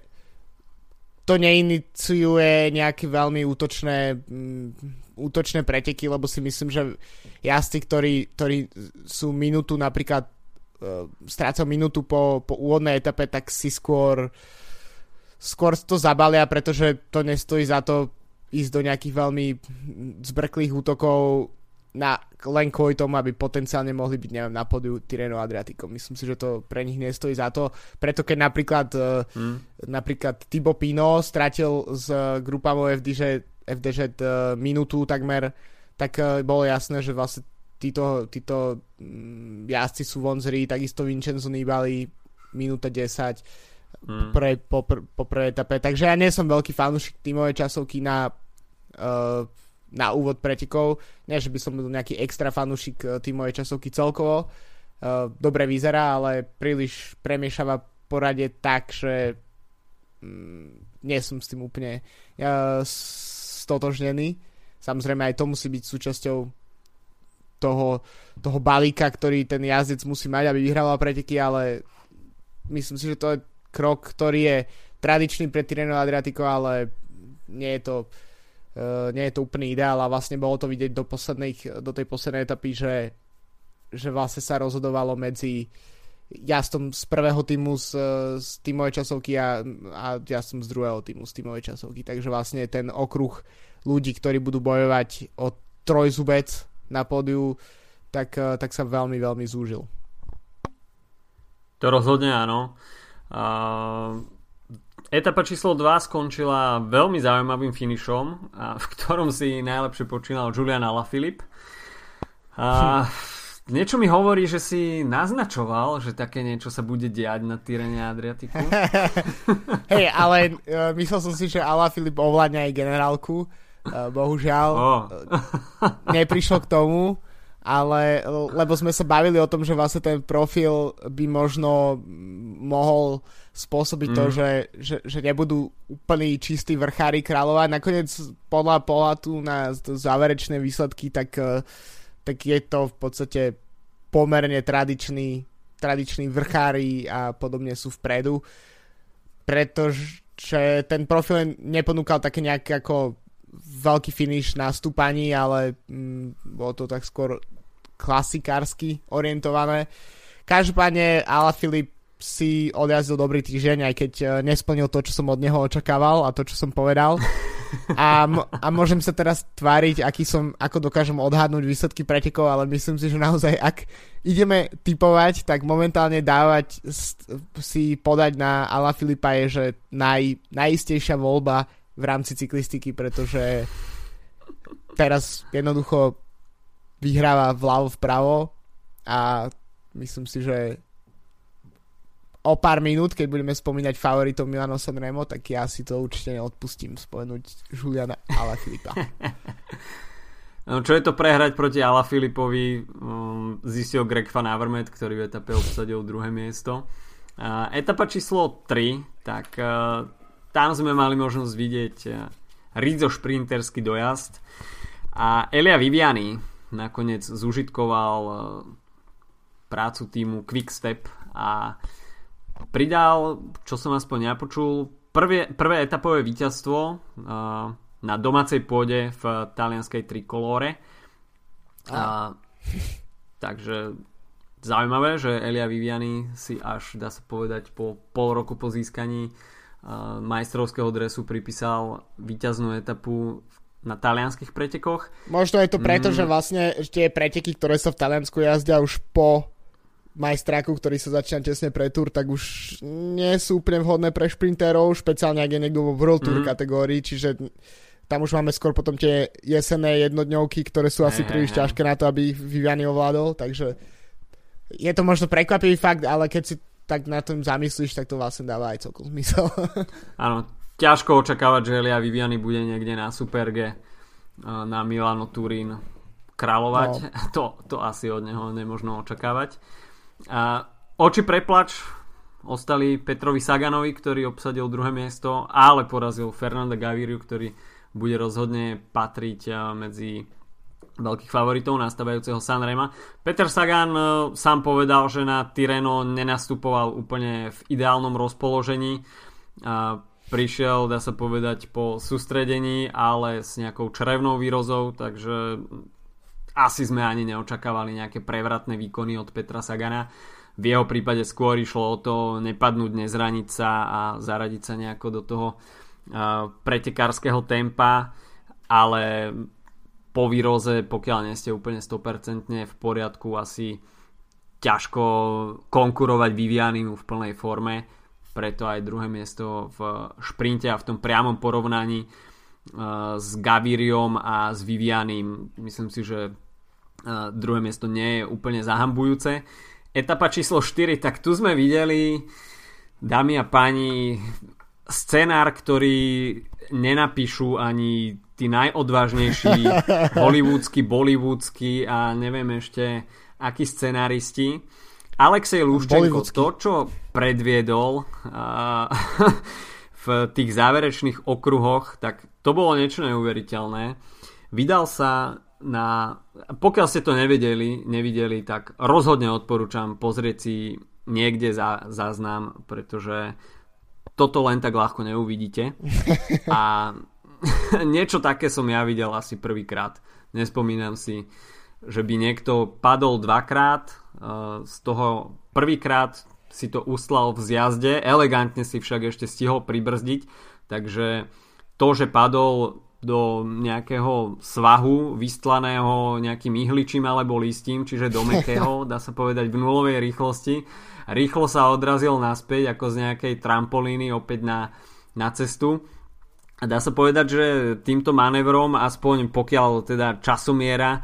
to neiniciuje nejaké veľmi útočné, mm, útočné preteky, lebo si myslím, že jazdci, ktorí, ktorí sú minútu napríklad uh, strácajú minútu po, po úvodnej etape, tak si skôr skôr to zabalia, pretože to nestojí za to ísť do nejakých veľmi zbrklých útokov na, len kvôli tomu, aby potenciálne mohli byť neviem, na podiu Tireno Adriatico. Myslím si, že to pre nich nestojí za to. Preto keď napríklad, hmm. napríklad Tibo Pino stratil z grupami FDŽ, FDŽ minútu takmer, tak bolo jasné, že vlastne títo, títo mm, jazdci sú vonzri, takisto Vincenzo Nibali minúta 10 hmm. pre, po, po prvej etape. Takže ja nie som veľký fanúšik tímovej časovky na uh, na úvod pretekov. Nie, že by som bol nejaký extra fanúšik eh, tímovej časovky celkovo. Eh, dobre vyzerá, ale príliš premiešava poradie tak, že mm, nie som s tým úplne uh, stotožnený. Samozrejme aj to musí byť súčasťou toho, toho balíka, ktorý ten jazdec musí mať, aby vyhrával preteky, ale myslím si, že to je krok, ktorý je tradičný pre Tireno Adriatico, ale nie je to Uh, nie je to úplný ideál a vlastne bolo to vidieť do, posledných, do tej poslednej etapy, že, že vlastne sa rozhodovalo medzi jazdom z prvého týmu z, z týmovej časovky a, a jazdom z druhého týmu z týmovej časovky. Takže vlastne ten okruh ľudí, ktorí budú bojovať o trojzubec na pódiu, tak, eh, tak sa veľmi, veľmi zúžil. To rozhodne áno. Uh, Etapa číslo 2 skončila veľmi zaujímavým finišom, v ktorom si najlepšie počínal Julian Alaphilippe. A Niečo mi hovorí, že si naznačoval, že také niečo sa bude diať na Tyrene Adriatiku. Hej, ale uh, myslel som si, že Ala Filip ovládne aj generálku. Uh, bohužiaľ, oh. neprišlo k tomu, ale lebo sme sa bavili o tom, že vlastne ten profil by možno mohol spôsobiť mm. to, že, že, že nebudú úplný čistí vrchári kráľovať. Nakoniec podľa pohľadu na záverečné výsledky, tak uh, tak je to v podstate pomerne tradičný, tradiční vrchári a podobne sú vpredu, pretože ten profil neponúkal také nejaké ako veľký finish na stúpaní, ale mm, bolo to tak skôr klasikársky orientované. Každopádne Ala Filip si odjazdil dobrý týždeň, aj keď e, nesplnil to, čo som od neho očakával a to, čo som povedal. A, a môžem sa teraz tváriť, aký som, ako dokážem odhadnúť výsledky pretekov, ale myslím si, že naozaj, ak ideme typovať, tak momentálne dávať si podať na Ala Filipa je, že naj, najistejšia voľba v rámci cyklistiky, pretože teraz jednoducho vyhráva vľavo vpravo a myslím si, že o pár minút, keď budeme spomínať favoritov Milano Sanremo, tak ja si to určite neodpustím spomenúť Juliana Ala Filipa. No, čo je to prehrať proti Ala Filipovi, um, zistil Greg Van Avermaet, ktorý v etape obsadil druhé miesto. etapa číslo 3, tak uh, tam sme mali možnosť vidieť uh, Rizzo šprinterský dojazd a Elia Viviani nakoniec zužitkoval uh, prácu týmu Quickstep a pridal, čo som aspoň nepočul, prvé, prvé etapové víťazstvo uh, na domácej pôde v talianskej trikolóre. Uh, takže zaujímavé, že Elia Viviani si až, dá sa povedať, po pol roku po získaní majstrovského dresu pripísal víťaznú etapu na talianských pretekoch. Možno je to preto, mm. že vlastne tie preteky, ktoré sa v Taliansku jazdia už po majstráku, ktorý sa začína tesne pre Tour, tak už nie sú úplne vhodné pre šprintérov, špeciálne ak je niekto vo World Tour mm. kategórii, čiže tam už máme skôr potom tie jesenné jednodňovky, ktoré sú asi príliš ťažké na to, aby Viviani ovládol, takže je to možno prekvapivý fakt, ale keď si tak na tom zamyslíš, tak to vlastne dáva aj celkom zmysel. Áno, ťažko očakávať, že Elia Viviani bude niekde na Superge na Milano Turín kráľovať. No. To, to asi od neho nemožno očakávať. A oči preplač ostali Petrovi Saganovi, ktorý obsadil druhé miesto, ale porazil Fernanda Gaviriu, ktorý bude rozhodne patriť medzi veľkých favoritov nastávajúceho Sanrema. Peter Sagan e, sám povedal, že na Tireno nenastupoval úplne v ideálnom rozpoložení. A prišiel, dá sa povedať, po sústredení, ale s nejakou črevnou výrozou, takže asi sme ani neočakávali nejaké prevratné výkony od Petra Sagana. V jeho prípade skôr išlo o to nepadnúť, nezraniť sa a zaradiť sa nejako do toho pretekárskeho tempa, ale po výroze, pokiaľ nie ste úplne 100% v poriadku, asi ťažko konkurovať Vivianinu v plnej forme, preto aj druhé miesto v šprinte a v tom priamom porovnaní s Gaviriom a s Vivianim. Myslím si, že druhé miesto nie je úplne zahambujúce. Etapa číslo 4, tak tu sme videli, dámy a páni, scenár, ktorý nenapíšu ani tí najodvážnejší hollywoodsky, bollywoodsky a neviem ešte akí scenáristi. Alexej Luščenko, to čo predviedol uh, v tých záverečných okruhoch, tak to bolo niečo neuveriteľné. Vydal sa na, pokiaľ ste to nevedeli, nevideli, tak rozhodne odporúčam pozrieť si niekde za, záznam, pretože toto len tak ľahko neuvidíte. A niečo také som ja videl asi prvýkrát. Nespomínam si, že by niekto padol dvakrát, eh, z toho prvýkrát si to uslal v zjazde, elegantne si však ešte stihol pribrzdiť, takže to, že padol do nejakého svahu vystlaného nejakým ihličím alebo listím, čiže do mekého, dá sa povedať v nulovej rýchlosti. Rýchlo sa odrazil naspäť ako z nejakej trampolíny opäť na, na cestu. Dá sa povedať, že týmto manévrom, aspoň pokiaľ teda časomiera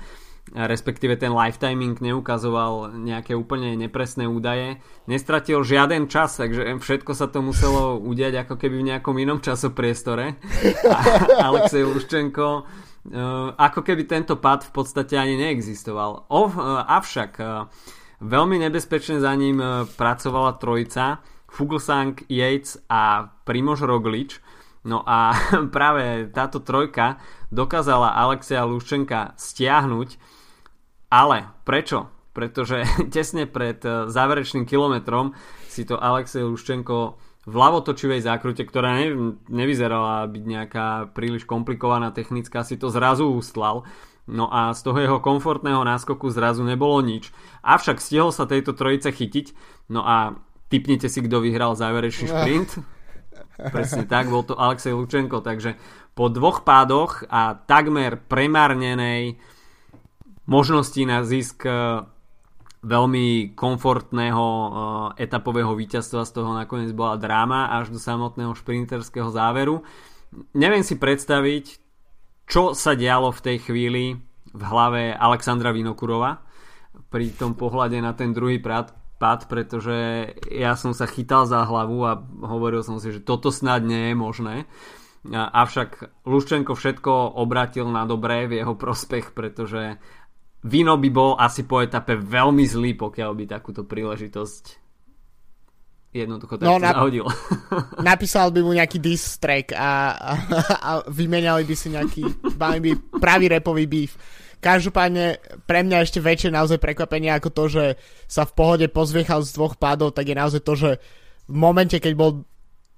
respektíve ten lifetiming neukazoval nejaké úplne nepresné údaje. Nestratil žiaden čas, takže všetko sa to muselo udiať ako keby v nejakom inom časopriestore. A Alexej Luščenko e, ako keby tento pad v podstate ani neexistoval. O, e, avšak e, veľmi nebezpečne za ním pracovala trojica Fuglsang, Yates a Primož Roglič. No a práve táto trojka dokázala Alexia Luščenka stiahnuť ale prečo? Pretože tesne pred eh, záverečným kilometrom si to Alexej Luščenko v lavotočivej zákrute, ktorá ne, nevyzerala byť nejaká príliš komplikovaná technická, si to zrazu ustlal. No a z toho jeho komfortného náskoku zrazu nebolo nič. Avšak stihol sa tejto trojice chytiť. No a typnite si, kto vyhral záverečný šprint. Presne tak, bol to Alexej Lučenko. Takže po dvoch pádoch a takmer premárnenej možností na zisk eh, veľmi komfortného uh, etapového víťazstva z toho nakoniec bola dráma až do samotného šprinterského záveru. Neviem si predstaviť, čo sa dialo v tej chvíli v hlave Alexandra Vinokurova pri tom pohľade na ten druhý pad, pad, pretože ja som sa chytal za hlavu a hovoril som si, že toto snad nie je možné. Avšak Luščenko všetko obratil na dobré v jeho prospech, pretože Vino by bol asi po etape veľmi zlý, pokiaľ by takúto príležitosť jednoducho tak no, nap- zahodil. napísal by mu nejaký diss track a, a, a vymenali by si nejaký mali by pravý repový beef. Každopádne pre mňa ešte väčšie naozaj prekvapenie ako to, že sa v pohode pozviechal z dvoch pádov, tak je naozaj to, že v momente, keď bol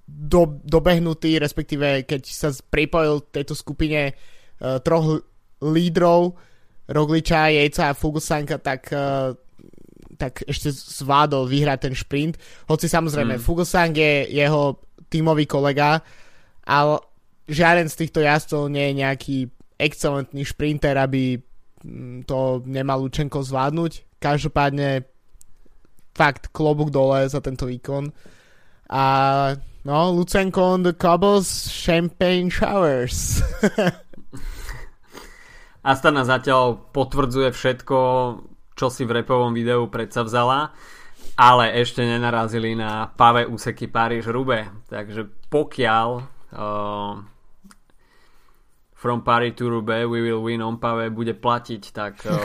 do, dobehnutý, respektíve keď sa pripojil tejto skupine uh, troch lídrov, Rogliča, Jejca a Fuglsanka, tak, uh, tak ešte zvládol vyhrať ten šprint. Hoci samozrejme mm. Fuglsang je jeho tímový kolega, ale žiaden z týchto jazdcov nie je nejaký excelentný šprinter, aby mm, to nemal Lučenko zvládnuť. Každopádne fakt klobúk dole za tento výkon. A no, Lucenko on the cobbles, champagne showers. Astana zatiaľ potvrdzuje všetko, čo si v repovom videu predsa vzala, ale ešte nenarazili na pavé úseky Paríž-Rube. Takže pokiaľ uh, From Paris to Rube We Will Win on Pave bude platiť, tak uh,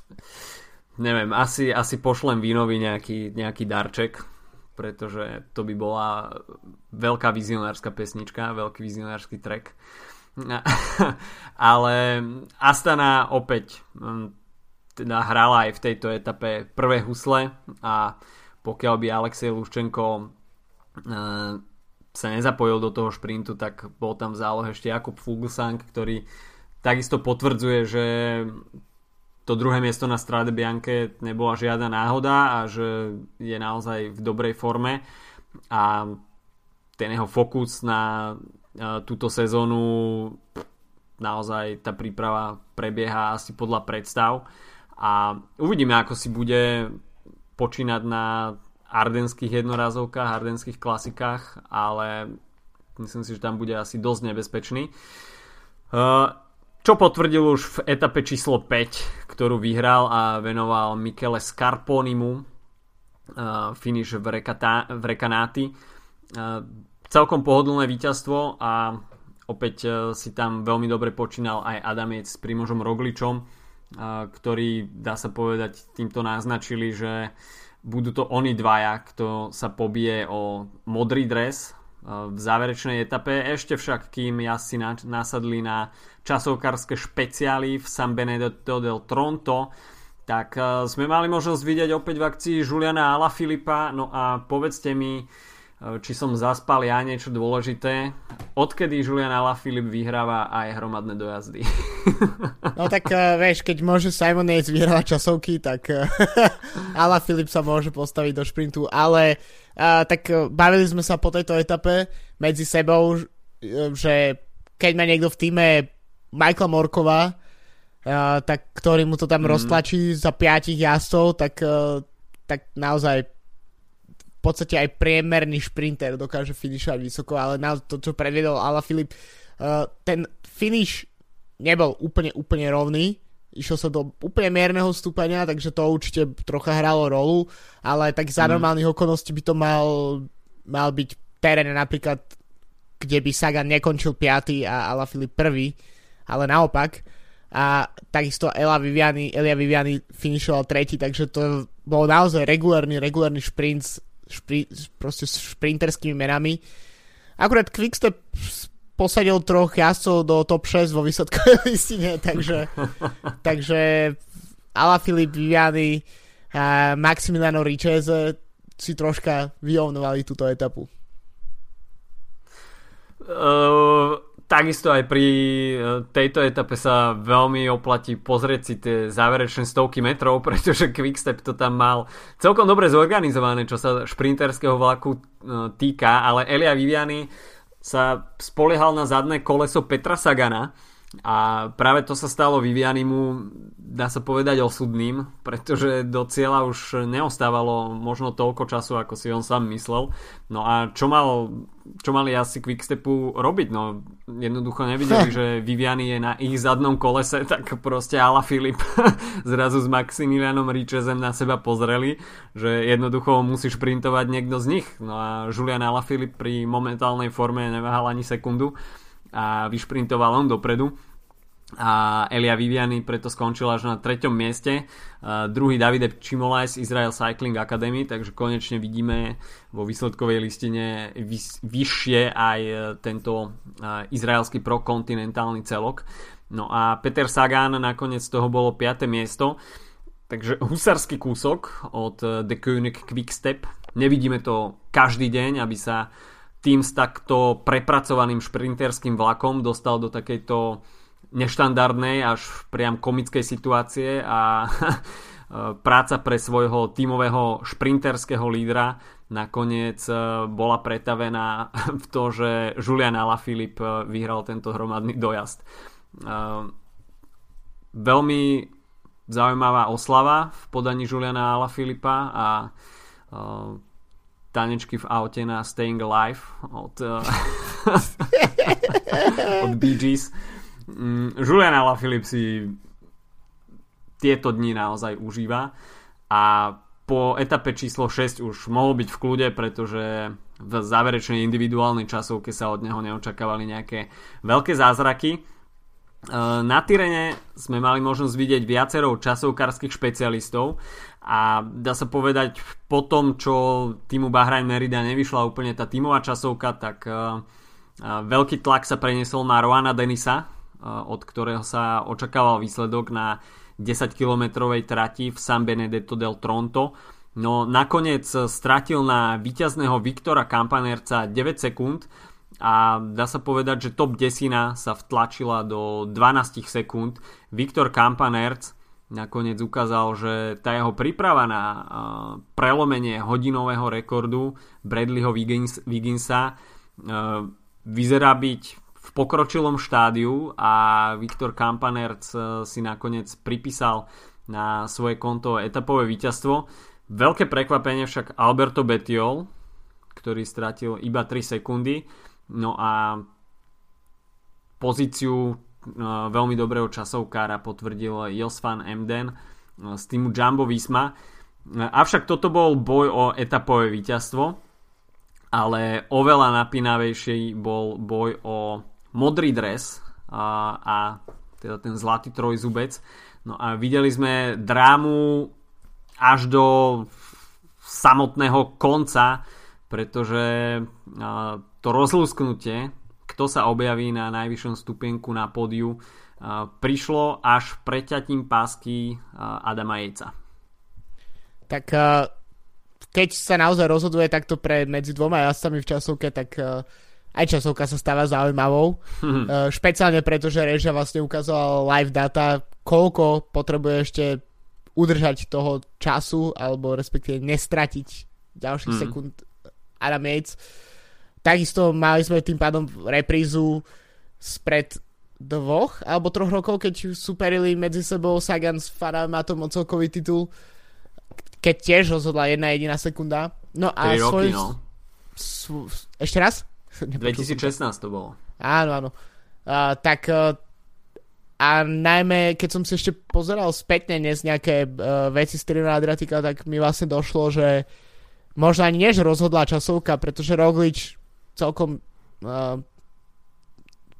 neviem, asi, asi pošlem vínovi nejaký, nejaký darček, pretože to by bola veľká vizionárska pesnička, veľký vizionársky track. ale Astana opäť mm, teda hrala aj v tejto etape prvé husle a pokiaľ by Alexej Luščenko e, sa nezapojil do toho šprintu, tak bol tam v zálohe ešte Jakub Fuglsang, ktorý takisto potvrdzuje, že to druhé miesto na Strade Bianche nebola žiadna náhoda a že je naozaj v dobrej forme. A ten jeho fokus na túto sezónu naozaj tá príprava prebieha asi podľa predstav a uvidíme, ako si bude počínať na ardenských jednorazovkách, ardenských klasikách, ale myslím si, že tam bude asi dosť nebezpečný. Čo potvrdil už v etape číslo 5, ktorú vyhral a venoval Michele Scarponimu finish v, Rekata, v Rekanáti celkom pohodlné víťazstvo a opäť si tam veľmi dobre počínal aj Adamiec s Primožom Rogličom, ktorí, dá sa povedať, týmto naznačili, že budú to oni dvaja, kto sa pobije o modrý dres v záverečnej etape. Ešte však, kým si nasadli na časovkárske špeciály v San Benedetto del Tronto, tak sme mali možnosť vidieť opäť v akcii Juliana Filipa. No a povedzte mi, či som zaspal ja niečo dôležité. Odkedy Julian Alaphilippe vyhráva aj hromadné dojazdy? No tak uh, vieš, keď môže Simon Yates vyhrávať časovky, tak uh, Alaphilippe sa môže postaviť do šprintu, ale uh, tak uh, bavili sme sa po tejto etape medzi sebou, uh, že keď má niekto v týme Michaela Morkova, uh, tak ktorý mu to tam mm. roztlačí za piatich jazdcov, tak, uh, tak naozaj v podstate aj priemerný šprinter dokáže finišovať vysoko, ale na to, čo predviedol Ala Filip, uh, ten finish nebol úplne, úplne rovný, Išlo sa do úplne mierneho stúpania, takže to určite trocha hralo rolu, ale tak za mm. normálnych okolností by to mal, mal byť terén napríklad, kde by Sagan nekončil 5. a Alaphilippe prvý, ale naopak. A takisto Ela Viviani, Elia Viviani finišoval tretí, takže to bol naozaj regulárny, regulárny šprint, šprint proste s šprinterskými menami. Akurát Quickstep posadil troch jazdcov do top 6 vo výsledkovej listine, takže, takže Ala Filip Viviani a Maximiliano Richese si troška vyovnovali túto etapu. Uh, takisto aj pri e, tejto etape sa veľmi oplatí pozrieť si tie záverečné stovky metrov, pretože Quickstep to tam mal celkom dobre zorganizované, čo sa šprinterského vlaku uh, týka, ale Elia Viviani sa spoliehal na zadné koleso Petra Sagana a práve to sa stalo Vivianimu, dá sa povedať, osudným, pretože do cieľa už neostávalo možno toľko času, ako si on sám myslel. No a čo, mal, čo mali asi Quickstepu robiť? No jednoducho nevideli, že Viviani je na ich zadnom kolese, tak proste Ala Filip zrazu s Maximilianom Richezem na seba pozreli, že jednoducho musí šprintovať niekto z nich. No a Julian Ala Filip pri momentálnej forme neváhal ani sekundu a vyšprintoval on dopredu a Elia Viviani preto skončil až na treťom mieste. Uh, druhý Davide Čimolaj z Israel Cycling Academy, takže konečne vidíme vo výsledkovej listine vys- vyššie aj e, tento uh, izraelský prokontinentálny celok. No a Peter Sagan nakoniec toho bolo 5. miesto. Takže husarský kúsok od e, The König Quickstep. Nevidíme to každý deň, aby sa tým s takto prepracovaným šprinterským vlakom dostal do takejto neštandardnej až priam komickej situácie a práca pre svojho tímového šprinterského lídra nakoniec e, bola pretavená v to, že Julian Alaphilippe e, vyhral tento hromadný dojazd. E, veľmi zaujímavá oslava v podaní Juliana Alaphilippa a tanečky v aute na Staying Alive od, uh, od Bee Gees. Mm, Julian Alaphilippe si tieto dni naozaj užíva a po etape číslo 6 už mohol byť v kľude, pretože v záverečnej individuálnej časovke sa od neho neočakávali nejaké veľké zázraky. Uh, na Tyrene sme mali možnosť vidieť viacero časovkárskych špecialistov a dá sa povedať po tom, čo týmu Bahrain Merida nevyšla úplne tá tímová časovka, tak uh, veľký tlak sa preniesol na Roana Denisa, uh, od ktorého sa očakával výsledok na 10-kilometrovej trati v San Benedetto del Tronto. No nakoniec stratil na víťazného Viktora Kampanerca 9 sekúnd a dá sa povedať, že top 10 sa vtlačila do 12 sekúnd. Viktor Kampanerc nakoniec ukázal, že tá jeho príprava na prelomenie hodinového rekordu Bradleyho Wiggins, Wigginsa vyzerá byť v pokročilom štádiu a Viktor Kampanerc si nakoniec pripísal na svoje konto etapové víťazstvo. Veľké prekvapenie však Alberto Betiol, ktorý stratil iba 3 sekundy. No a pozíciu veľmi dobrého časovkára potvrdil Jos van Emden z týmu Jumbo Visma. Avšak toto bol boj o etapové víťazstvo, ale oveľa napínavejší bol boj o modrý dres a, a teda ten zlatý trojzubec. No a videli sme drámu až do samotného konca, pretože to rozlúsknutie kto sa objaví na najvyššom stupienku na pódiu, prišlo až preťatím pásky Adama Jejca. Tak keď sa naozaj rozhoduje takto pre medzi dvoma jazdcami v časovke, tak aj časovka sa stáva zaujímavou. Hmm. Špeciálne preto, že Režia vlastne ukázala live data, koľko potrebuje ešte udržať toho času, alebo respektíve nestratiť ďalších hmm. sekúnd Adam Yates. Takisto mali sme tým pádom reprízu spred dvoch alebo troch rokov, keď superili medzi sebou Sagan s Faramatom o celkový titul, keď tiež rozhodla jedna jediná sekunda. No a svoj... roky, no. Svoj... Ešte raz? 2016 to bolo. Áno, áno. Uh, tak uh, a najmä, keď som si ešte pozeral spätne dnes nejaké uh, veci z Trina Adriatika, tak mi vlastne došlo, že možno ani než rozhodla časovka, pretože Roglič celkom uh,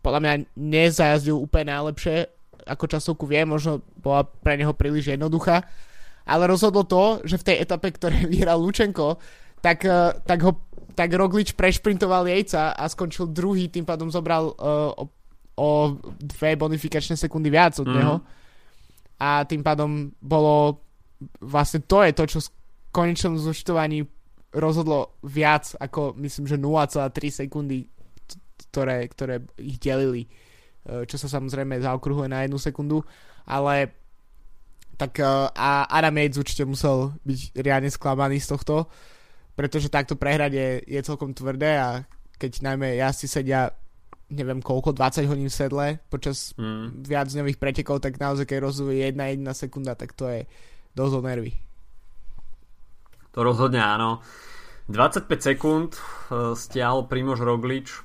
podľa mňa nezajazdil úplne najlepšie, ako časovku vie, možno bola pre neho príliš jednoduchá, ale rozhodlo to, že v tej etape, ktoré vyhral Lučenko, tak, uh, tak ho tak Roglič prešprintoval jejca a skončil druhý, tým pádom zobral uh, o o dve bonifikačné sekundy viac od mm. neho. A tým pádom bolo vlastne to je to, čo v konečnom zúčtovaní rozhodlo viac ako myslím, že 0,3 sekundy, ktoré, ktoré ich delili. E, čo sa samozrejme zaokruhuje na jednu sekundu, ale tak e, a Adam Yates určite musel byť riadne sklamaný z tohto, pretože takto prehrať je, je celkom tvrdé a keď najmä si sedia neviem koľko, 20 hodín v sedle počas mm. dňových pretekov, tak naozaj keď rozhoduje jedna jedna sekunda, tak to je dosť o nervy. To rozhodne áno. 25 sekúnd uh, stiahol Primož Roglič.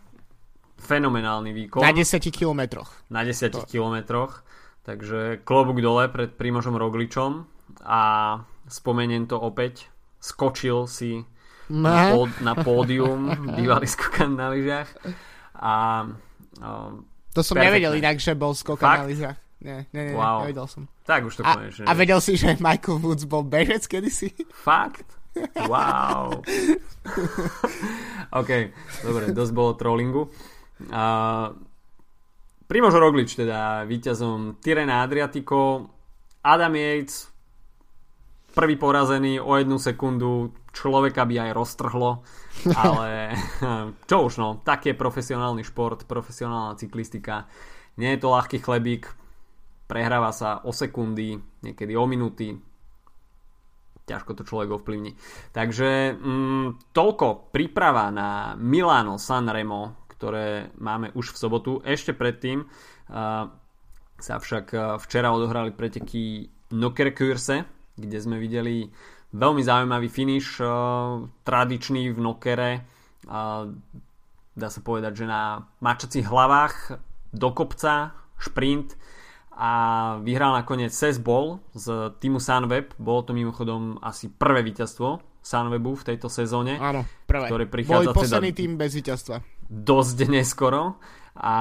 Fenomenálny výkon. Na 10 kilometroch. Na 10 to. kilometroch. Takže klobúk dole pred Primožom Rogličom a spomeniem to opäť. Skočil si na, pód, na pódium, bývalý skokan na lyžiach a, um, to som perfectné. nevedel inak, že bol skok na lyžach. Nie, nie, nie, wow. nevedel som. Tak už to a, konečne. A vedel si, že Michael Woods bol bežec kedysi? Fakt? Wow. OK, dobre, dosť bolo trollingu. Uh, Primož Roglič teda víťazom Tyrena Adriatico, Adam Yates prvý porazený o jednu sekundu, človeka by aj roztrhlo ale čo už no, tak je profesionálny šport, profesionálna cyklistika. Nie je to ľahký chlebík, prehráva sa o sekundy, niekedy o minúty, ťažko to človek ovplyvní. Takže mm, toľko príprava na Milano Sanremo, ktoré máme už v sobotu. Ešte predtým uh, sa však včera odohrali preteky Nokerkurse, kde sme videli Veľmi zaujímavý finish, uh, tradičný v Nokere. Uh, dá sa povedať, že na mačacích hlavách do kopca, šprint a vyhral nakoniec Ses Ball z týmu Sunweb. Bolo to mimochodom asi prvé víťazstvo Sunwebu v tejto sezóne. Áno, prvé. Ktoré prichádza Boli posledný teda tým bez víťazstva. Dosť neskoro. A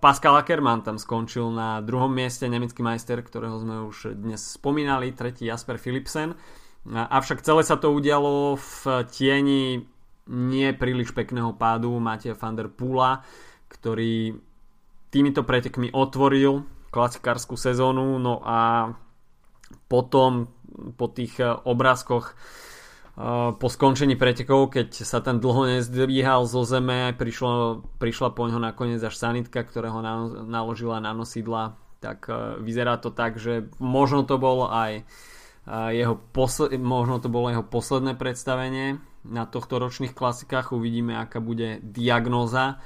Pascal Ackermann tam skončil na druhom mieste, nemecký majster, ktorého sme už dnes spomínali, tretí Jasper Philipsen. Avšak celé sa to udialo v tieni nie príliš pekného pádu Mateja van der Pula, ktorý týmito pretekmi otvoril klasikárskú sezónu, no a potom po tých eh, obrázkoch eh, po skončení pretekov, keď sa tam dlho nezdvíhal zo zeme, prišlo, prišla po ňo nakoniec až sanitka, ktorého naložila na nosidla, tak eh, vyzerá to tak, že možno to bolo aj jeho posle- možno to bolo jeho posledné predstavenie na tohto ročných klasikách, uvidíme aká bude diagnóza,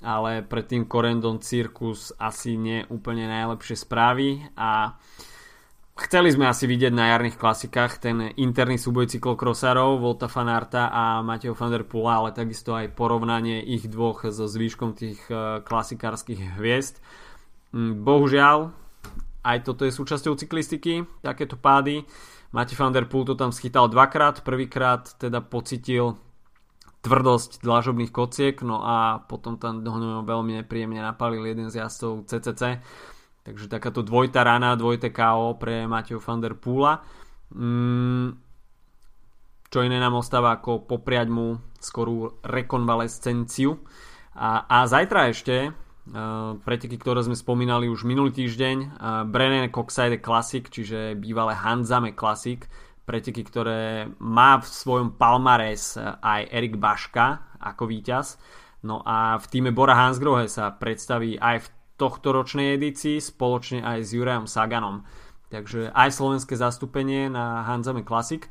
ale predtým Corendon Circus asi nie úplne najlepšie správy a chceli sme asi vidieť na jarných klasikách ten interný súboj cyklokrosárov Volta Fanarta a Mateo van der Pula, ale takisto aj porovnanie ich dvoch so zvýškom tých e, klasikárskych hviezd. Mm, bohužiaľ, aj toto je súčasťou cyklistiky, takéto pády. Mati van der Poel to tam schytal dvakrát, prvýkrát teda pocitil tvrdosť dlažobných kociek, no a potom tam do veľmi nepríjemne napalil jeden z jazdcov CCC. Takže takáto dvojta rana, dvojité KO pre Mateo van der Poola. Mm, čo iné nám ostáva ako popriať mu skorú rekonvalescenciu. A, a zajtra ešte Uh, preteky, ktoré sme spomínali už minulý týždeň. Uh, Brennan Coxide Classic, čiže bývalé Hanzame Classic. Preteky, ktoré má v svojom palmares aj Erik Baška ako víťaz. No a v týme Bora Hansgrohe sa predstaví aj v tohto ročnej edícii spoločne aj s Jurajom Saganom. Takže aj slovenské zastúpenie na Hanzame Classic.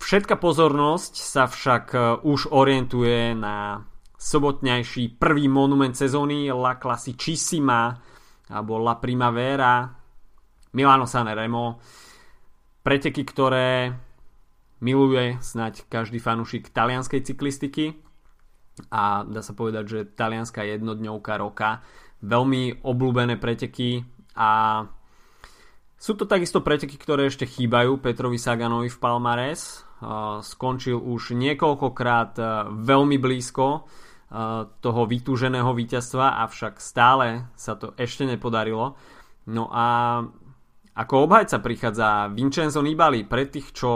Všetka pozornosť sa však uh, už orientuje na sobotňajší prvý monument sezóny La Classicissima alebo La Primavera Milano Sanremo preteky, ktoré miluje snať každý fanúšik talianskej cyklistiky a dá sa povedať, že talianská jednodňovka roka veľmi obľúbené preteky a sú to takisto preteky, ktoré ešte chýbajú Petrovi Saganovi v Palmares. Skončil už niekoľkokrát veľmi blízko toho vytúženého víťazstva, avšak stále sa to ešte nepodarilo. No a ako obhajca prichádza Vincenzo Nibali pre tých, čo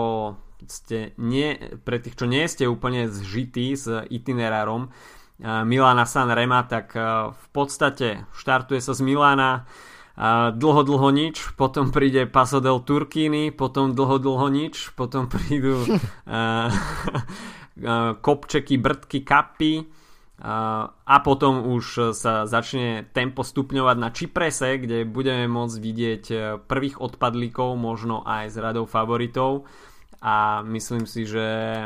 ste nie, pre tých, čo nie ste úplne zžití s itinerárom Milana San Rema, tak v podstate štartuje sa z Milána a dlho, dlho nič, potom príde Paso del Turkini, potom dlho, dlho nič, potom prídu kopčeky, brdky, kapy a potom už sa začne tempo stupňovať na Čiprese, kde budeme môcť vidieť e, prvých odpadlíkov, možno aj z radou favoritov a myslím si, že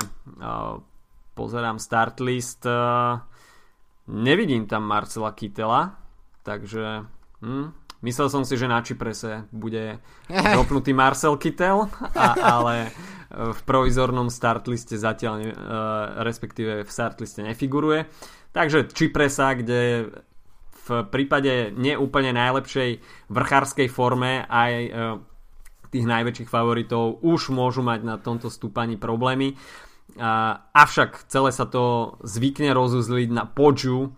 pozerám start list nevidím tam Marcela Kytela takže hm, Myslel som si, že na Čiprese bude dopnutý Marcel Kittel, a, ale v provizornom startliste zatiaľ, respektíve v startliste nefiguruje. Takže Čipresa, kde v prípade neúplne najlepšej vrchárskej forme aj e, tých najväčších favoritov už môžu mať na tomto stúpaní problémy. Avšak celé sa to zvykne rozuzliť na Podžu,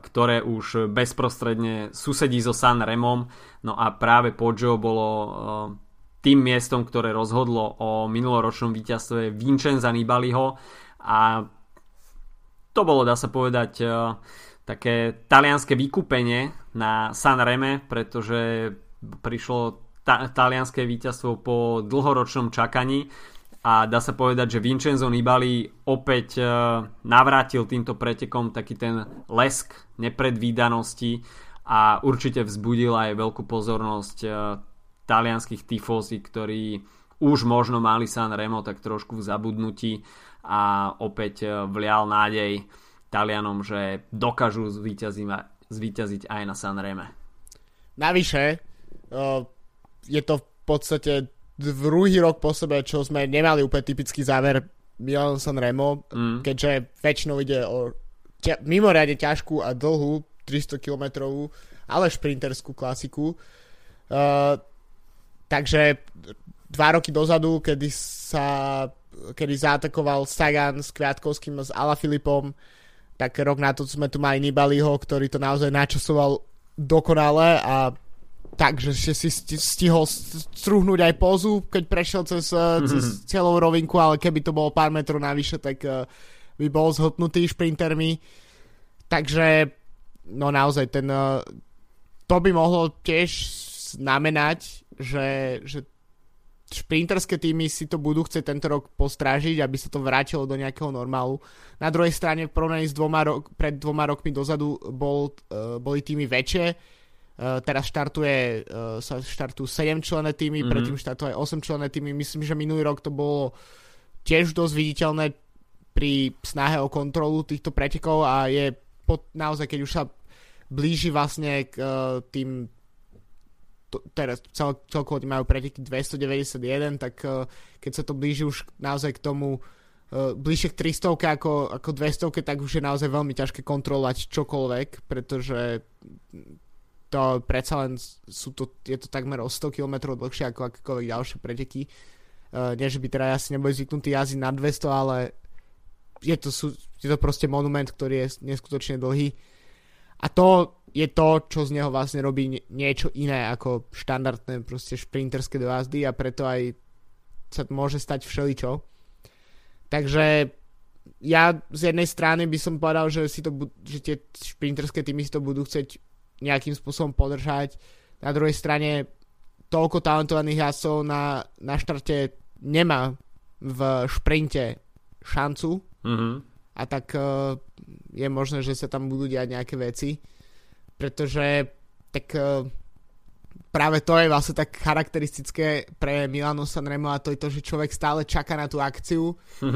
ktoré už bezprostredne susedí so San Remom. No a práve Poggio bolo tým miestom, ktoré rozhodlo o minuloročnom víťazstve Vincenza Nibaliho a to bolo, dá sa povedať, také talianské vykúpenie na San Reme, pretože prišlo ta- talianské víťazstvo po dlhoročnom čakaní a dá sa povedať, že Vincenzo Nibali opäť e, navrátil týmto pretekom taký ten lesk nepredvídanosti a určite vzbudil aj veľkú pozornosť e, talianských tifózy, ktorí už možno mali San Remo tak trošku v zabudnutí a opäť e, vlial nádej Talianom, že dokážu zvíťaziť aj na San Reme. Navyše, je to v podstate druhý rok po sebe, čo sme nemali úplne typický záver Milan San Remo, mm. keďže väčšinou ide o ťa, mimoriadne ťažkú a dlhú 300 km, ale šprinterskú klasiku. Uh, takže dva roky dozadu, kedy sa kedy zaatakoval Sagan s Kviatkovským s Filipom, tak rok na to sme tu mali Nibaliho, ktorý to naozaj načasoval dokonale a takže si stihol strúhnuť aj pozu, keď prešiel cez, mm-hmm. cez celou rovinku, ale keby to bolo pár metrov navyše, tak uh, by bol zhotnutý šprintermi. Takže no naozaj ten uh, to by mohlo tiež znamenať, že, že šprinterské týmy si to budú chcieť tento rok postrážiť, aby sa to vrátilo do nejakého normálu. Na druhej strane v porovnaní s dvoma rok, pred dvoma rokmi dozadu bol, uh, boli týmy väčšie, Uh, teraz štartuje, uh, sa štartujú 7 člené týmy, mm-hmm. predtým štartujú aj 8 člené týmy. Myslím, že minulý rok to bolo tiež dosť viditeľné pri snahe o kontrolu týchto pretekov a je pod, naozaj, keď už sa blíži vlastne k tým to, teraz cel, celkovo majú preteky 291, tak uh, keď sa to blíži už naozaj k tomu uh, bližšie k 300 ako, ako 200, tak už je naozaj veľmi ťažké kontrolovať čokoľvek, pretože to predsa len sú to, je to takmer o 100 km dlhšie ako akékoľvek ďalšie preteky. Uh, nie, že by teda asi neboli zvyknutí jazdiť na 200, ale je to, sú, je to proste monument, ktorý je neskutočne dlhý. A to je to, čo z neho vlastne robí niečo iné ako štandardné proste šprinterské dojazdy a preto aj sa môže stať všeličo. Takže ja z jednej strany by som povedal, že, si to, že tie šprinterské týmy si to budú chcieť nejakým spôsobom podržať. Na druhej strane toľko talentovaných jazdcov na, na štarte nemá v šprinte šancu mm-hmm. a tak uh, je možné, že sa tam budú diať nejaké veci, pretože tak uh, práve to je vlastne tak charakteristické pre Milano Sanremo a to je to, že človek stále čaká na tú akciu.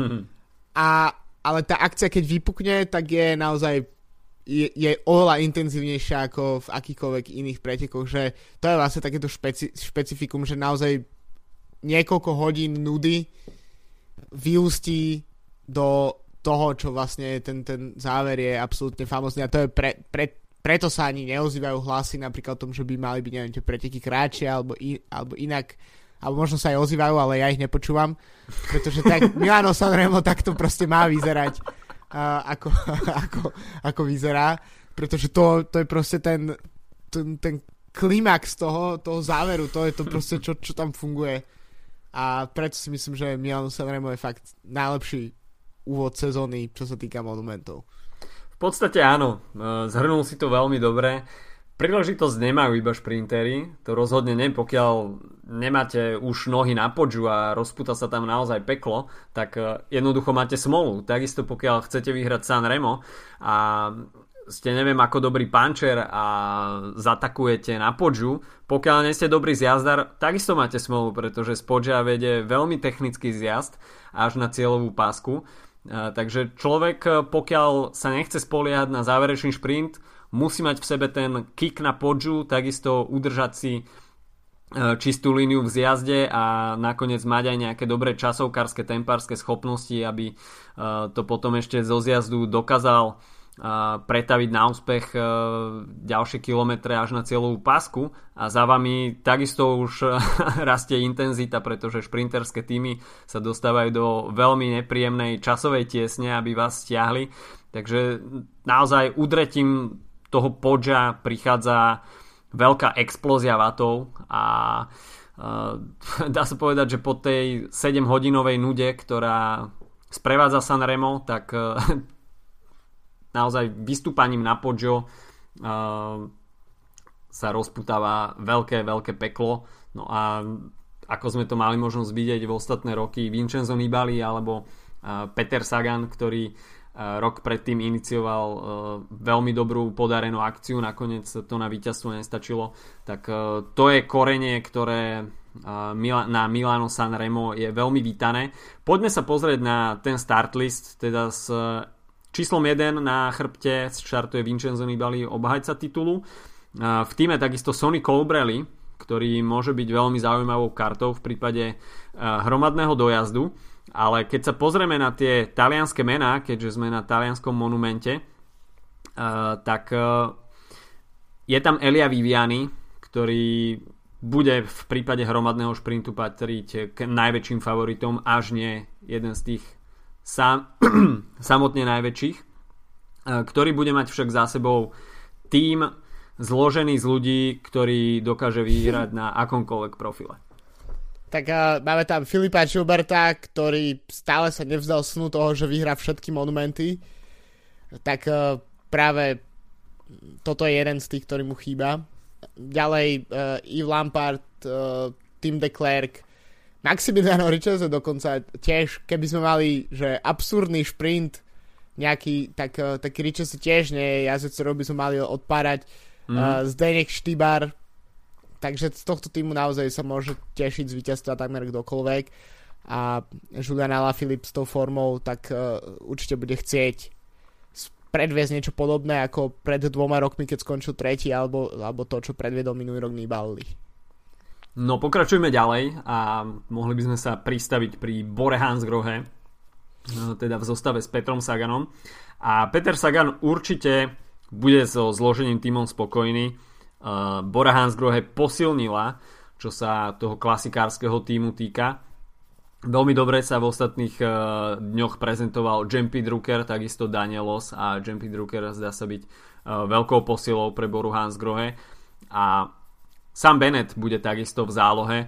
A ale tá akcia keď vypukne, tak je naozaj je, je oveľa intenzívnejšia ako v akýchkoľvek iných pretekoch, že to je vlastne takéto špeci, špecifikum, že naozaj niekoľko hodín nudy vyústí do toho, čo vlastne ten, ten záver je absolútne famózny. A to je pre, pre, preto sa ani neozývajú hlasy napríklad o tom, že by mali byť neviem, tie preteky kráčie alebo, i, alebo inak alebo možno sa aj ozývajú, ale ja ich nepočúvam, pretože tak Milano Sanremo takto proste má vyzerať, uh, ako, ako, ako vyzerá, pretože to, to je proste ten, ten, ten klimax toho, toho záveru, to je to proste, čo, čo tam funguje. A preto si myslím, že Milano Sanremo je fakt najlepší úvod sezóny, čo sa týka monumentov. V podstate áno, e, zhrnul si to veľmi dobre. Príležitosť nemajú iba šprintery, to rozhodne nie, pokiaľ nemáte už nohy na podžu a rozputa sa tam naozaj peklo, tak e, jednoducho máte smolu. Takisto pokiaľ chcete vyhrať San Remo a ste neviem ako dobrý pančer a zatakujete na podžu, pokiaľ nie ste dobrý zjazdar, takisto máte smolu, pretože z podžia vede veľmi technický zjazd až na cieľovú pásku. E, takže človek, pokiaľ sa nechce spoliehať na záverečný šprint, musí mať v sebe ten kick na podžu, takisto udržať si e, čistú líniu v zjazde a nakoniec mať aj nejaké dobré časovkárske, tempárske schopnosti, aby e, to potom ešte zo zjazdu dokázal e, pretaviť na úspech ďalšie kilometre až na cieľovú pásku a za vami takisto už rastie intenzita, pretože šprinterské týmy sa dostávajú do veľmi nepríjemnej časovej tiesne, aby vás stiahli. Takže naozaj udretím toho podža prichádza veľká explózia vatov a dá sa povedať, že po tej 7 hodinovej nude, ktorá sprevádza Sanremo, tak naozaj vystúpaním na podžo sa rozputáva veľké, veľké peklo. No a ako sme to mali možnosť vidieť v ostatné roky Vincenzo Nibali alebo Peter Sagan, ktorý rok predtým inicioval veľmi dobrú podarenú akciu, nakoniec to na víťazstvo nestačilo, tak to je korenie, ktoré na Milano San Remo je veľmi vítané. Poďme sa pozrieť na ten start list, teda s číslom 1 na chrbte štartuje Vincenzo Nibali, obhajca titulu. V týme takisto Sonny Colbrelli, ktorý môže byť veľmi zaujímavou kartou v prípade hromadného dojazdu ale keď sa pozrieme na tie talianské mená, keďže sme na talianskom monumente, uh, tak uh, je tam Elia Viviani, ktorý bude v prípade hromadného šprintu patriť k najväčším favoritom, až nie jeden z tých sam, samotne najväčších, uh, ktorý bude mať však za sebou tým zložený z ľudí, ktorý dokáže vyhrať na akomkoľvek profile tak uh, máme tam Filipa Gilberta, ktorý stále sa nevzdal snu toho, že vyhrá všetky monumenty. Tak uh, práve toto je jeden z tých, ktorý mu chýba. Ďalej uh, Yves Lampard, uh, Tim de Klerk, Maximiliano Richeze dokonca tiež, keby sme mali, že absurdný šprint nejaký, tak, uh, taký Richeze tiež nie je jazdec, ktorý by sme mali odpárať. Mm. Uh, Zdenek Štýbar, takže z tohto týmu naozaj sa môže tešiť z víťazstva takmer kdokoľvek a Julian Alaphilippe s tou formou tak uh, určite bude chcieť predviesť niečo podobné ako pred dvoma rokmi, keď skončil tretí, alebo, alebo to, čo predviedol minulý rok Nibali. No pokračujeme ďalej a mohli by sme sa pristaviť pri Bore Hansgrohe, e, teda v zostave s Petrom Saganom. A Peter Sagan určite bude so zložením týmom spokojný Uh, Bora Hansgrohe posilnila, čo sa toho klasikárskeho týmu týka. Veľmi dobre sa v ostatných uh, dňoch prezentoval Jempi Drucker, takisto Danielos a Jempi Drucker zdá sa byť veľkou posilou pre Boru Hansgrohe a Sam Bennett bude takisto v zálohe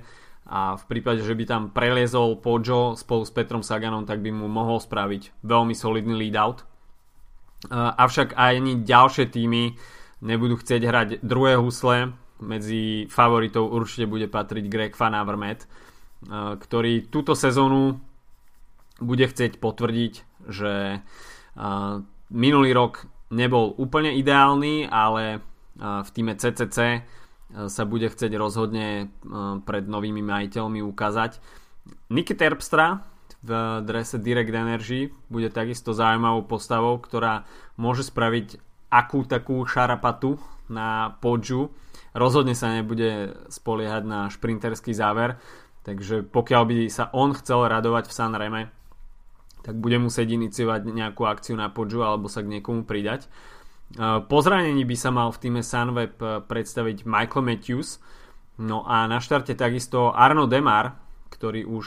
a v prípade, že by tam preliezol Pojo spolu s Petrom Saganom, tak by mu mohol spraviť veľmi solidný lead-out. Avšak aj ani ďalšie týmy nebudú chcieť hrať druhé husle. Medzi favoritov určite bude patriť Greg Van Avermaet, ktorý túto sezónu bude chcieť potvrdiť, že minulý rok nebol úplne ideálny, ale v týme CCC sa bude chcieť rozhodne pred novými majiteľmi ukázať. Niky Terpstra v drese Direct Energy bude takisto zaujímavou postavou, ktorá môže spraviť akú takú šarapatu na podžu. Rozhodne sa nebude spoliehať na šprinterský záver, takže pokiaľ by sa on chcel radovať v Sanreme, tak bude musieť iniciovať nejakú akciu na podžu alebo sa k niekomu pridať. Po zranení by sa mal v týme Sunweb predstaviť Michael Matthews, no a na štarte takisto Arno Demar, ktorý už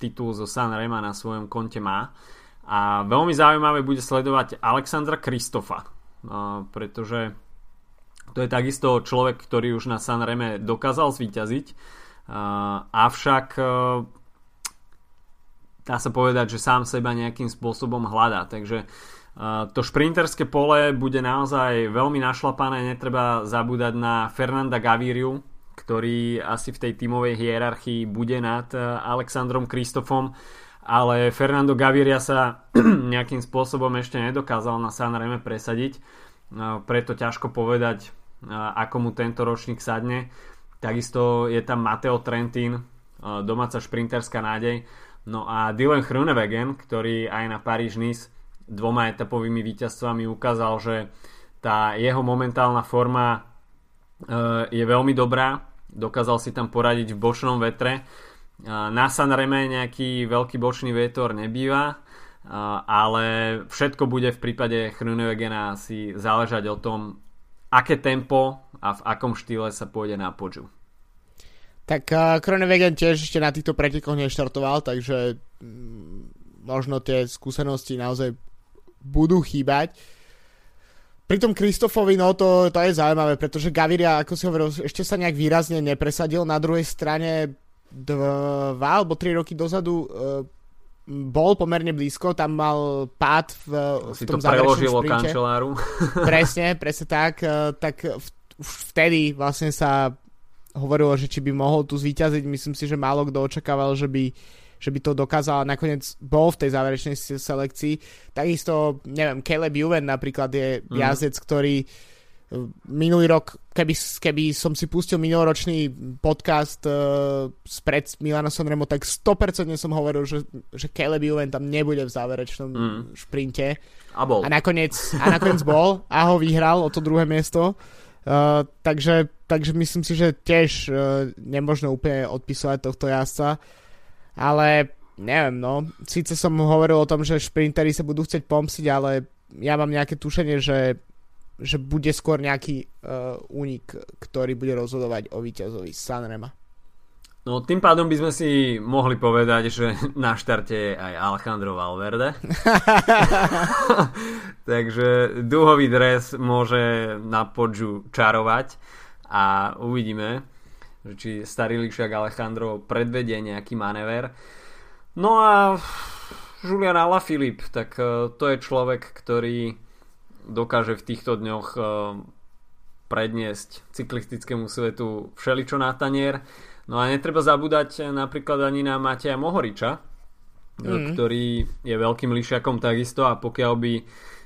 titul zo Sanrema na svojom konte má. A veľmi zaujímavé bude sledovať Alexandra Kristofa, pretože to je takisto človek, ktorý už na Sanreme dokázal zvíťaziť, avšak dá sa povedať, že sám seba nejakým spôsobom hľadá. Takže to šprinterské pole bude naozaj veľmi našlapané, netreba zabúdať na Fernanda Gaviriu, ktorý asi v tej tímovej hierarchii bude nad Alexandrom Kristofom, ale Fernando Gaviria sa nejakým spôsobom ešte nedokázal na Sanreme presadiť, preto ťažko povedať, ako mu tento ročník sadne. Takisto je tam Mateo Trentin, domáca šprinterská nádej, No a Dylan Hrunewegen, ktorý aj na Paríž-Nice dvoma etapovými víťazstvami ukázal, že tá jeho momentálna forma e, je veľmi dobrá. Dokázal si tam poradiť v bočnom vetre. E, na Sanreme nejaký veľký bočný vietor nebýva, e, ale všetko bude v prípade Hrunewegena si záležať o tom, aké tempo a v akom štýle sa pôjde na podžu. Tak Kronewegen tiež ešte na týchto pretekoch neštartoval, takže mm, možno tie skúsenosti naozaj budú chýbať. Pri tom Kristofovi, no to, to je zaujímavé, pretože Gaviria, ako si hovoril, ešte sa nejak výrazne nepresadil. Na druhej strane dva alebo tri roky dozadu uh, bol pomerne blízko, tam mal pád v, v tom to preložilo kanceláru. presne, presne tak. Uh, tak v, vtedy vlastne sa hovorilo, že či by mohol tu zvíťaziť. Myslím si, že málo kto očakával, že by, že by to dokázal a nakoniec bol v tej záverečnej selekcii. Takisto, neviem, Caleb Juven napríklad je mm. jazdec, ktorý e, minulý rok, keby, keby som si pustil minuloročný podcast uh, spred Milana Sonremo, tak 100% som hovoril, že, že Caleb Juven tam nebude v záverečnom mm. šprinte. A bol. A nakoniec, a nakoniec bol a ho vyhral o to druhé miesto. Uh, takže, takže myslím si, že tiež uh, nemôžno úplne odpisovať tohto jazdca, ale neviem, no. Síce som hovoril o tom, že šprintery sa budú chcieť pomstiť, ale ja mám nejaké tušenie, že, že bude skôr nejaký uh, únik, ktorý bude rozhodovať o víťazovi Sanrema. No tým pádom by sme si mohli povedať, že na štarte je aj Alejandro Valverde. Takže duhový dres môže na podžu čarovať a uvidíme, že či starý lišiak Alejandro predvedie nejaký manéver. No a Julian Alaphilippe, tak e, to je človek, ktorý dokáže v týchto dňoch e, predniesť cyklistickému svetu všeličo na tanier No a netreba zabúdať napríklad ani na Mateja Mohoriča, mm. ktorý je veľkým lišiakom takisto a pokiaľ by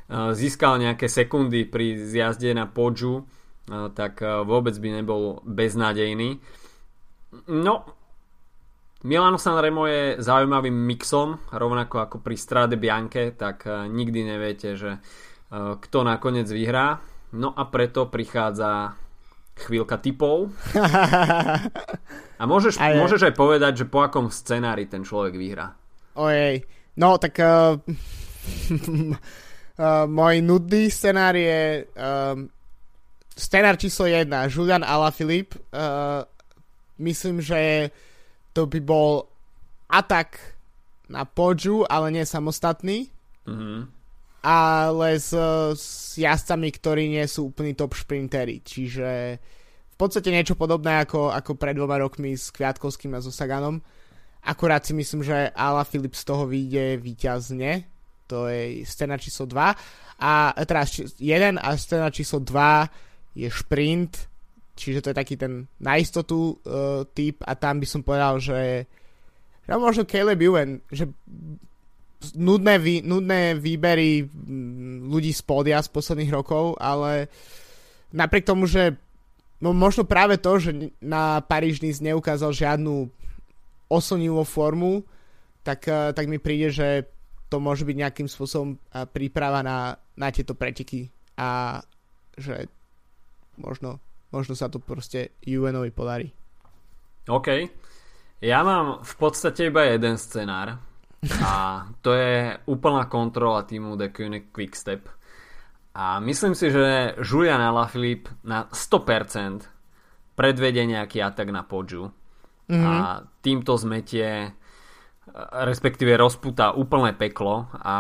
získal nejaké sekundy pri zjazde na podžu, tak vôbec by nebol beznádejný. No, Milano Sanremo je zaujímavým mixom, rovnako ako pri Strade Bianche, tak nikdy neviete, že kto nakoniec vyhrá. No a preto prichádza chvíľka typov. A môžeš, aj, môžeš aj povedať, že po akom scenári ten človek vyhrá. Ojej. No, tak uh, uh, môj nudný scenár je uh, scenár číslo 1, Julian Alaphilippe. Uh, myslím, že to by bol atak na podžu, ale nie samostatný. Mm-hmm ale s, s jazdcami, ktorí nie sú úplný top šprintery. Čiže v podstate niečo podobné ako, ako pred dvoma rokmi s Kviatkovským a so Saganom. Akurát si myslím, že Ala Filip z toho vyjde výťazne. To je scéna číslo 2. A teraz jeden a scéna číslo 2 je šprint, čiže to je taký ten na istotu uh, typ a tam by som povedal, že, že možno Caleb Ewan, že nudné, vý, nudné výbery mm, ľudí z pódia z posledných rokov, ale napriek tomu, že no možno práve to, že na Paríž Nice neukázal žiadnu oslnivú formu, tak, eh, tak mi príde, že to môže byť nejakým spôsobom eh, príprava na, na tieto preteky a že možno, možno sa to proste UNovi podarí. OK. Ja mám v podstate iba jeden scenár, a to je úplná kontrola týmu The Quickstep. A myslím si, že Julian Alaphilippe na 100% predvedie nejaký atak na Podžu. Mm-hmm. A týmto zmetie respektíve rozputá úplné peklo a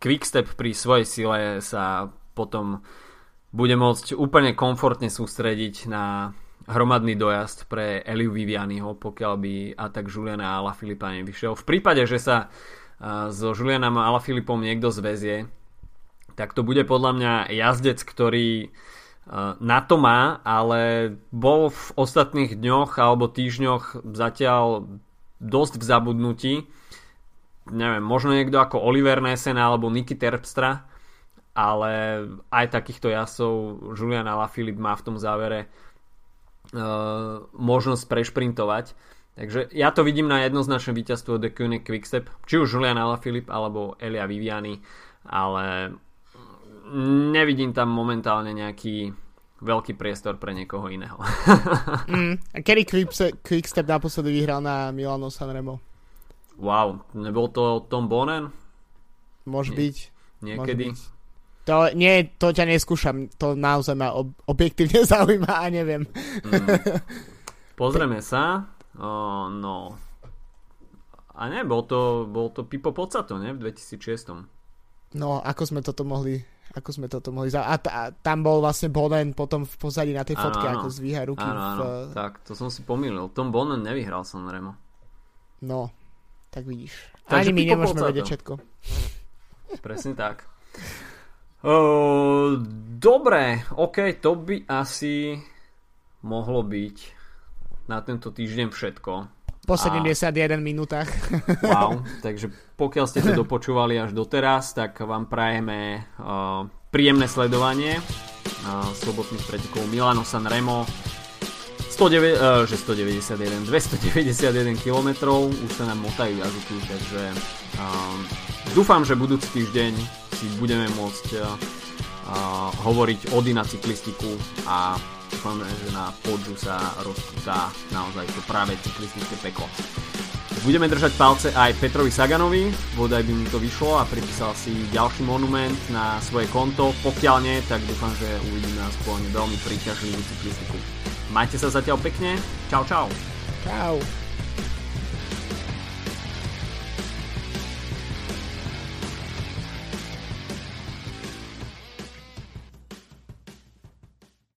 Quickstep pri svojej sile sa potom bude môcť úplne komfortne sústrediť na hromadný dojazd pre Eliu Vivianiho, pokiaľ by atak Juliana Filipa nevyšiel. V prípade, že sa so Julianom Filipom niekto zväzie, tak to bude podľa mňa jazdec, ktorý na to má, ale bol v ostatných dňoch alebo týždňoch zatiaľ dosť v zabudnutí. Neviem, možno niekto ako Oliver Nesen alebo Niky Terpstra, ale aj takýchto jasov Julian Alaphilippe má v tom závere uh, možnosť prešprintovať. Takže ja to vidím na jednoznačné víťazstvo The Koenig Quickstep, či už Julian Alaphilippe alebo Elia Viviani, ale nevidím tam momentálne nejaký veľký priestor pre niekoho iného. mm, kedy Quickstep naposledy vyhral na Milano Sanremo? Wow, nebol to Tom Bonen? Môže Nie, byť. Niekedy. Môže byť. To, nie, to ťa neskúšam, to naozaj ma ob- objektívne zaujíma a neviem. Mm. Pozrieme sa. Oh, no. A ne, bol to, bol to Pipo Pocato, ne? V 2006. No, ako sme toto mohli ako sme toto mohli za... A, t- a tam bol vlastne Bonen potom v pozadí na tej fotke, ano, ako zvíha ruky. Áno, áno, v... tak, to som si pomýlil. Tom Bonen nevyhral som Remo. No, tak vidíš. Takže Ani my nemôžeme vedieť všetko. Presne tak. Uh, dobre, ok, to by asi mohlo byť na tento týždeň všetko. Po 71 a... minútach. Wow, takže pokiaľ ste to dopočúvali až doteraz, tak vám prajeme uh, príjemné sledovanie uh, sobotných pretekov Milano San Remo 109, uh, že 191, 291 km, už sa nám motajú jazyky, takže uh, dúfam, že budúci týždeň si budeme môcť uh, hovoriť o Dina cyklistiku a dúfame, že na podžu sa rozputá naozaj to práve cyklistické peklo. Budeme držať palce aj Petrovi Saganovi, bodaj by mi to vyšlo a pripísal si ďalší monument na svoje konto. Pokiaľ nie, tak dúfam, že uvidíme aspoň veľmi príťažlivú cyklistiku. Majte sa zatiaľ pekne. Čau, čau. Čau.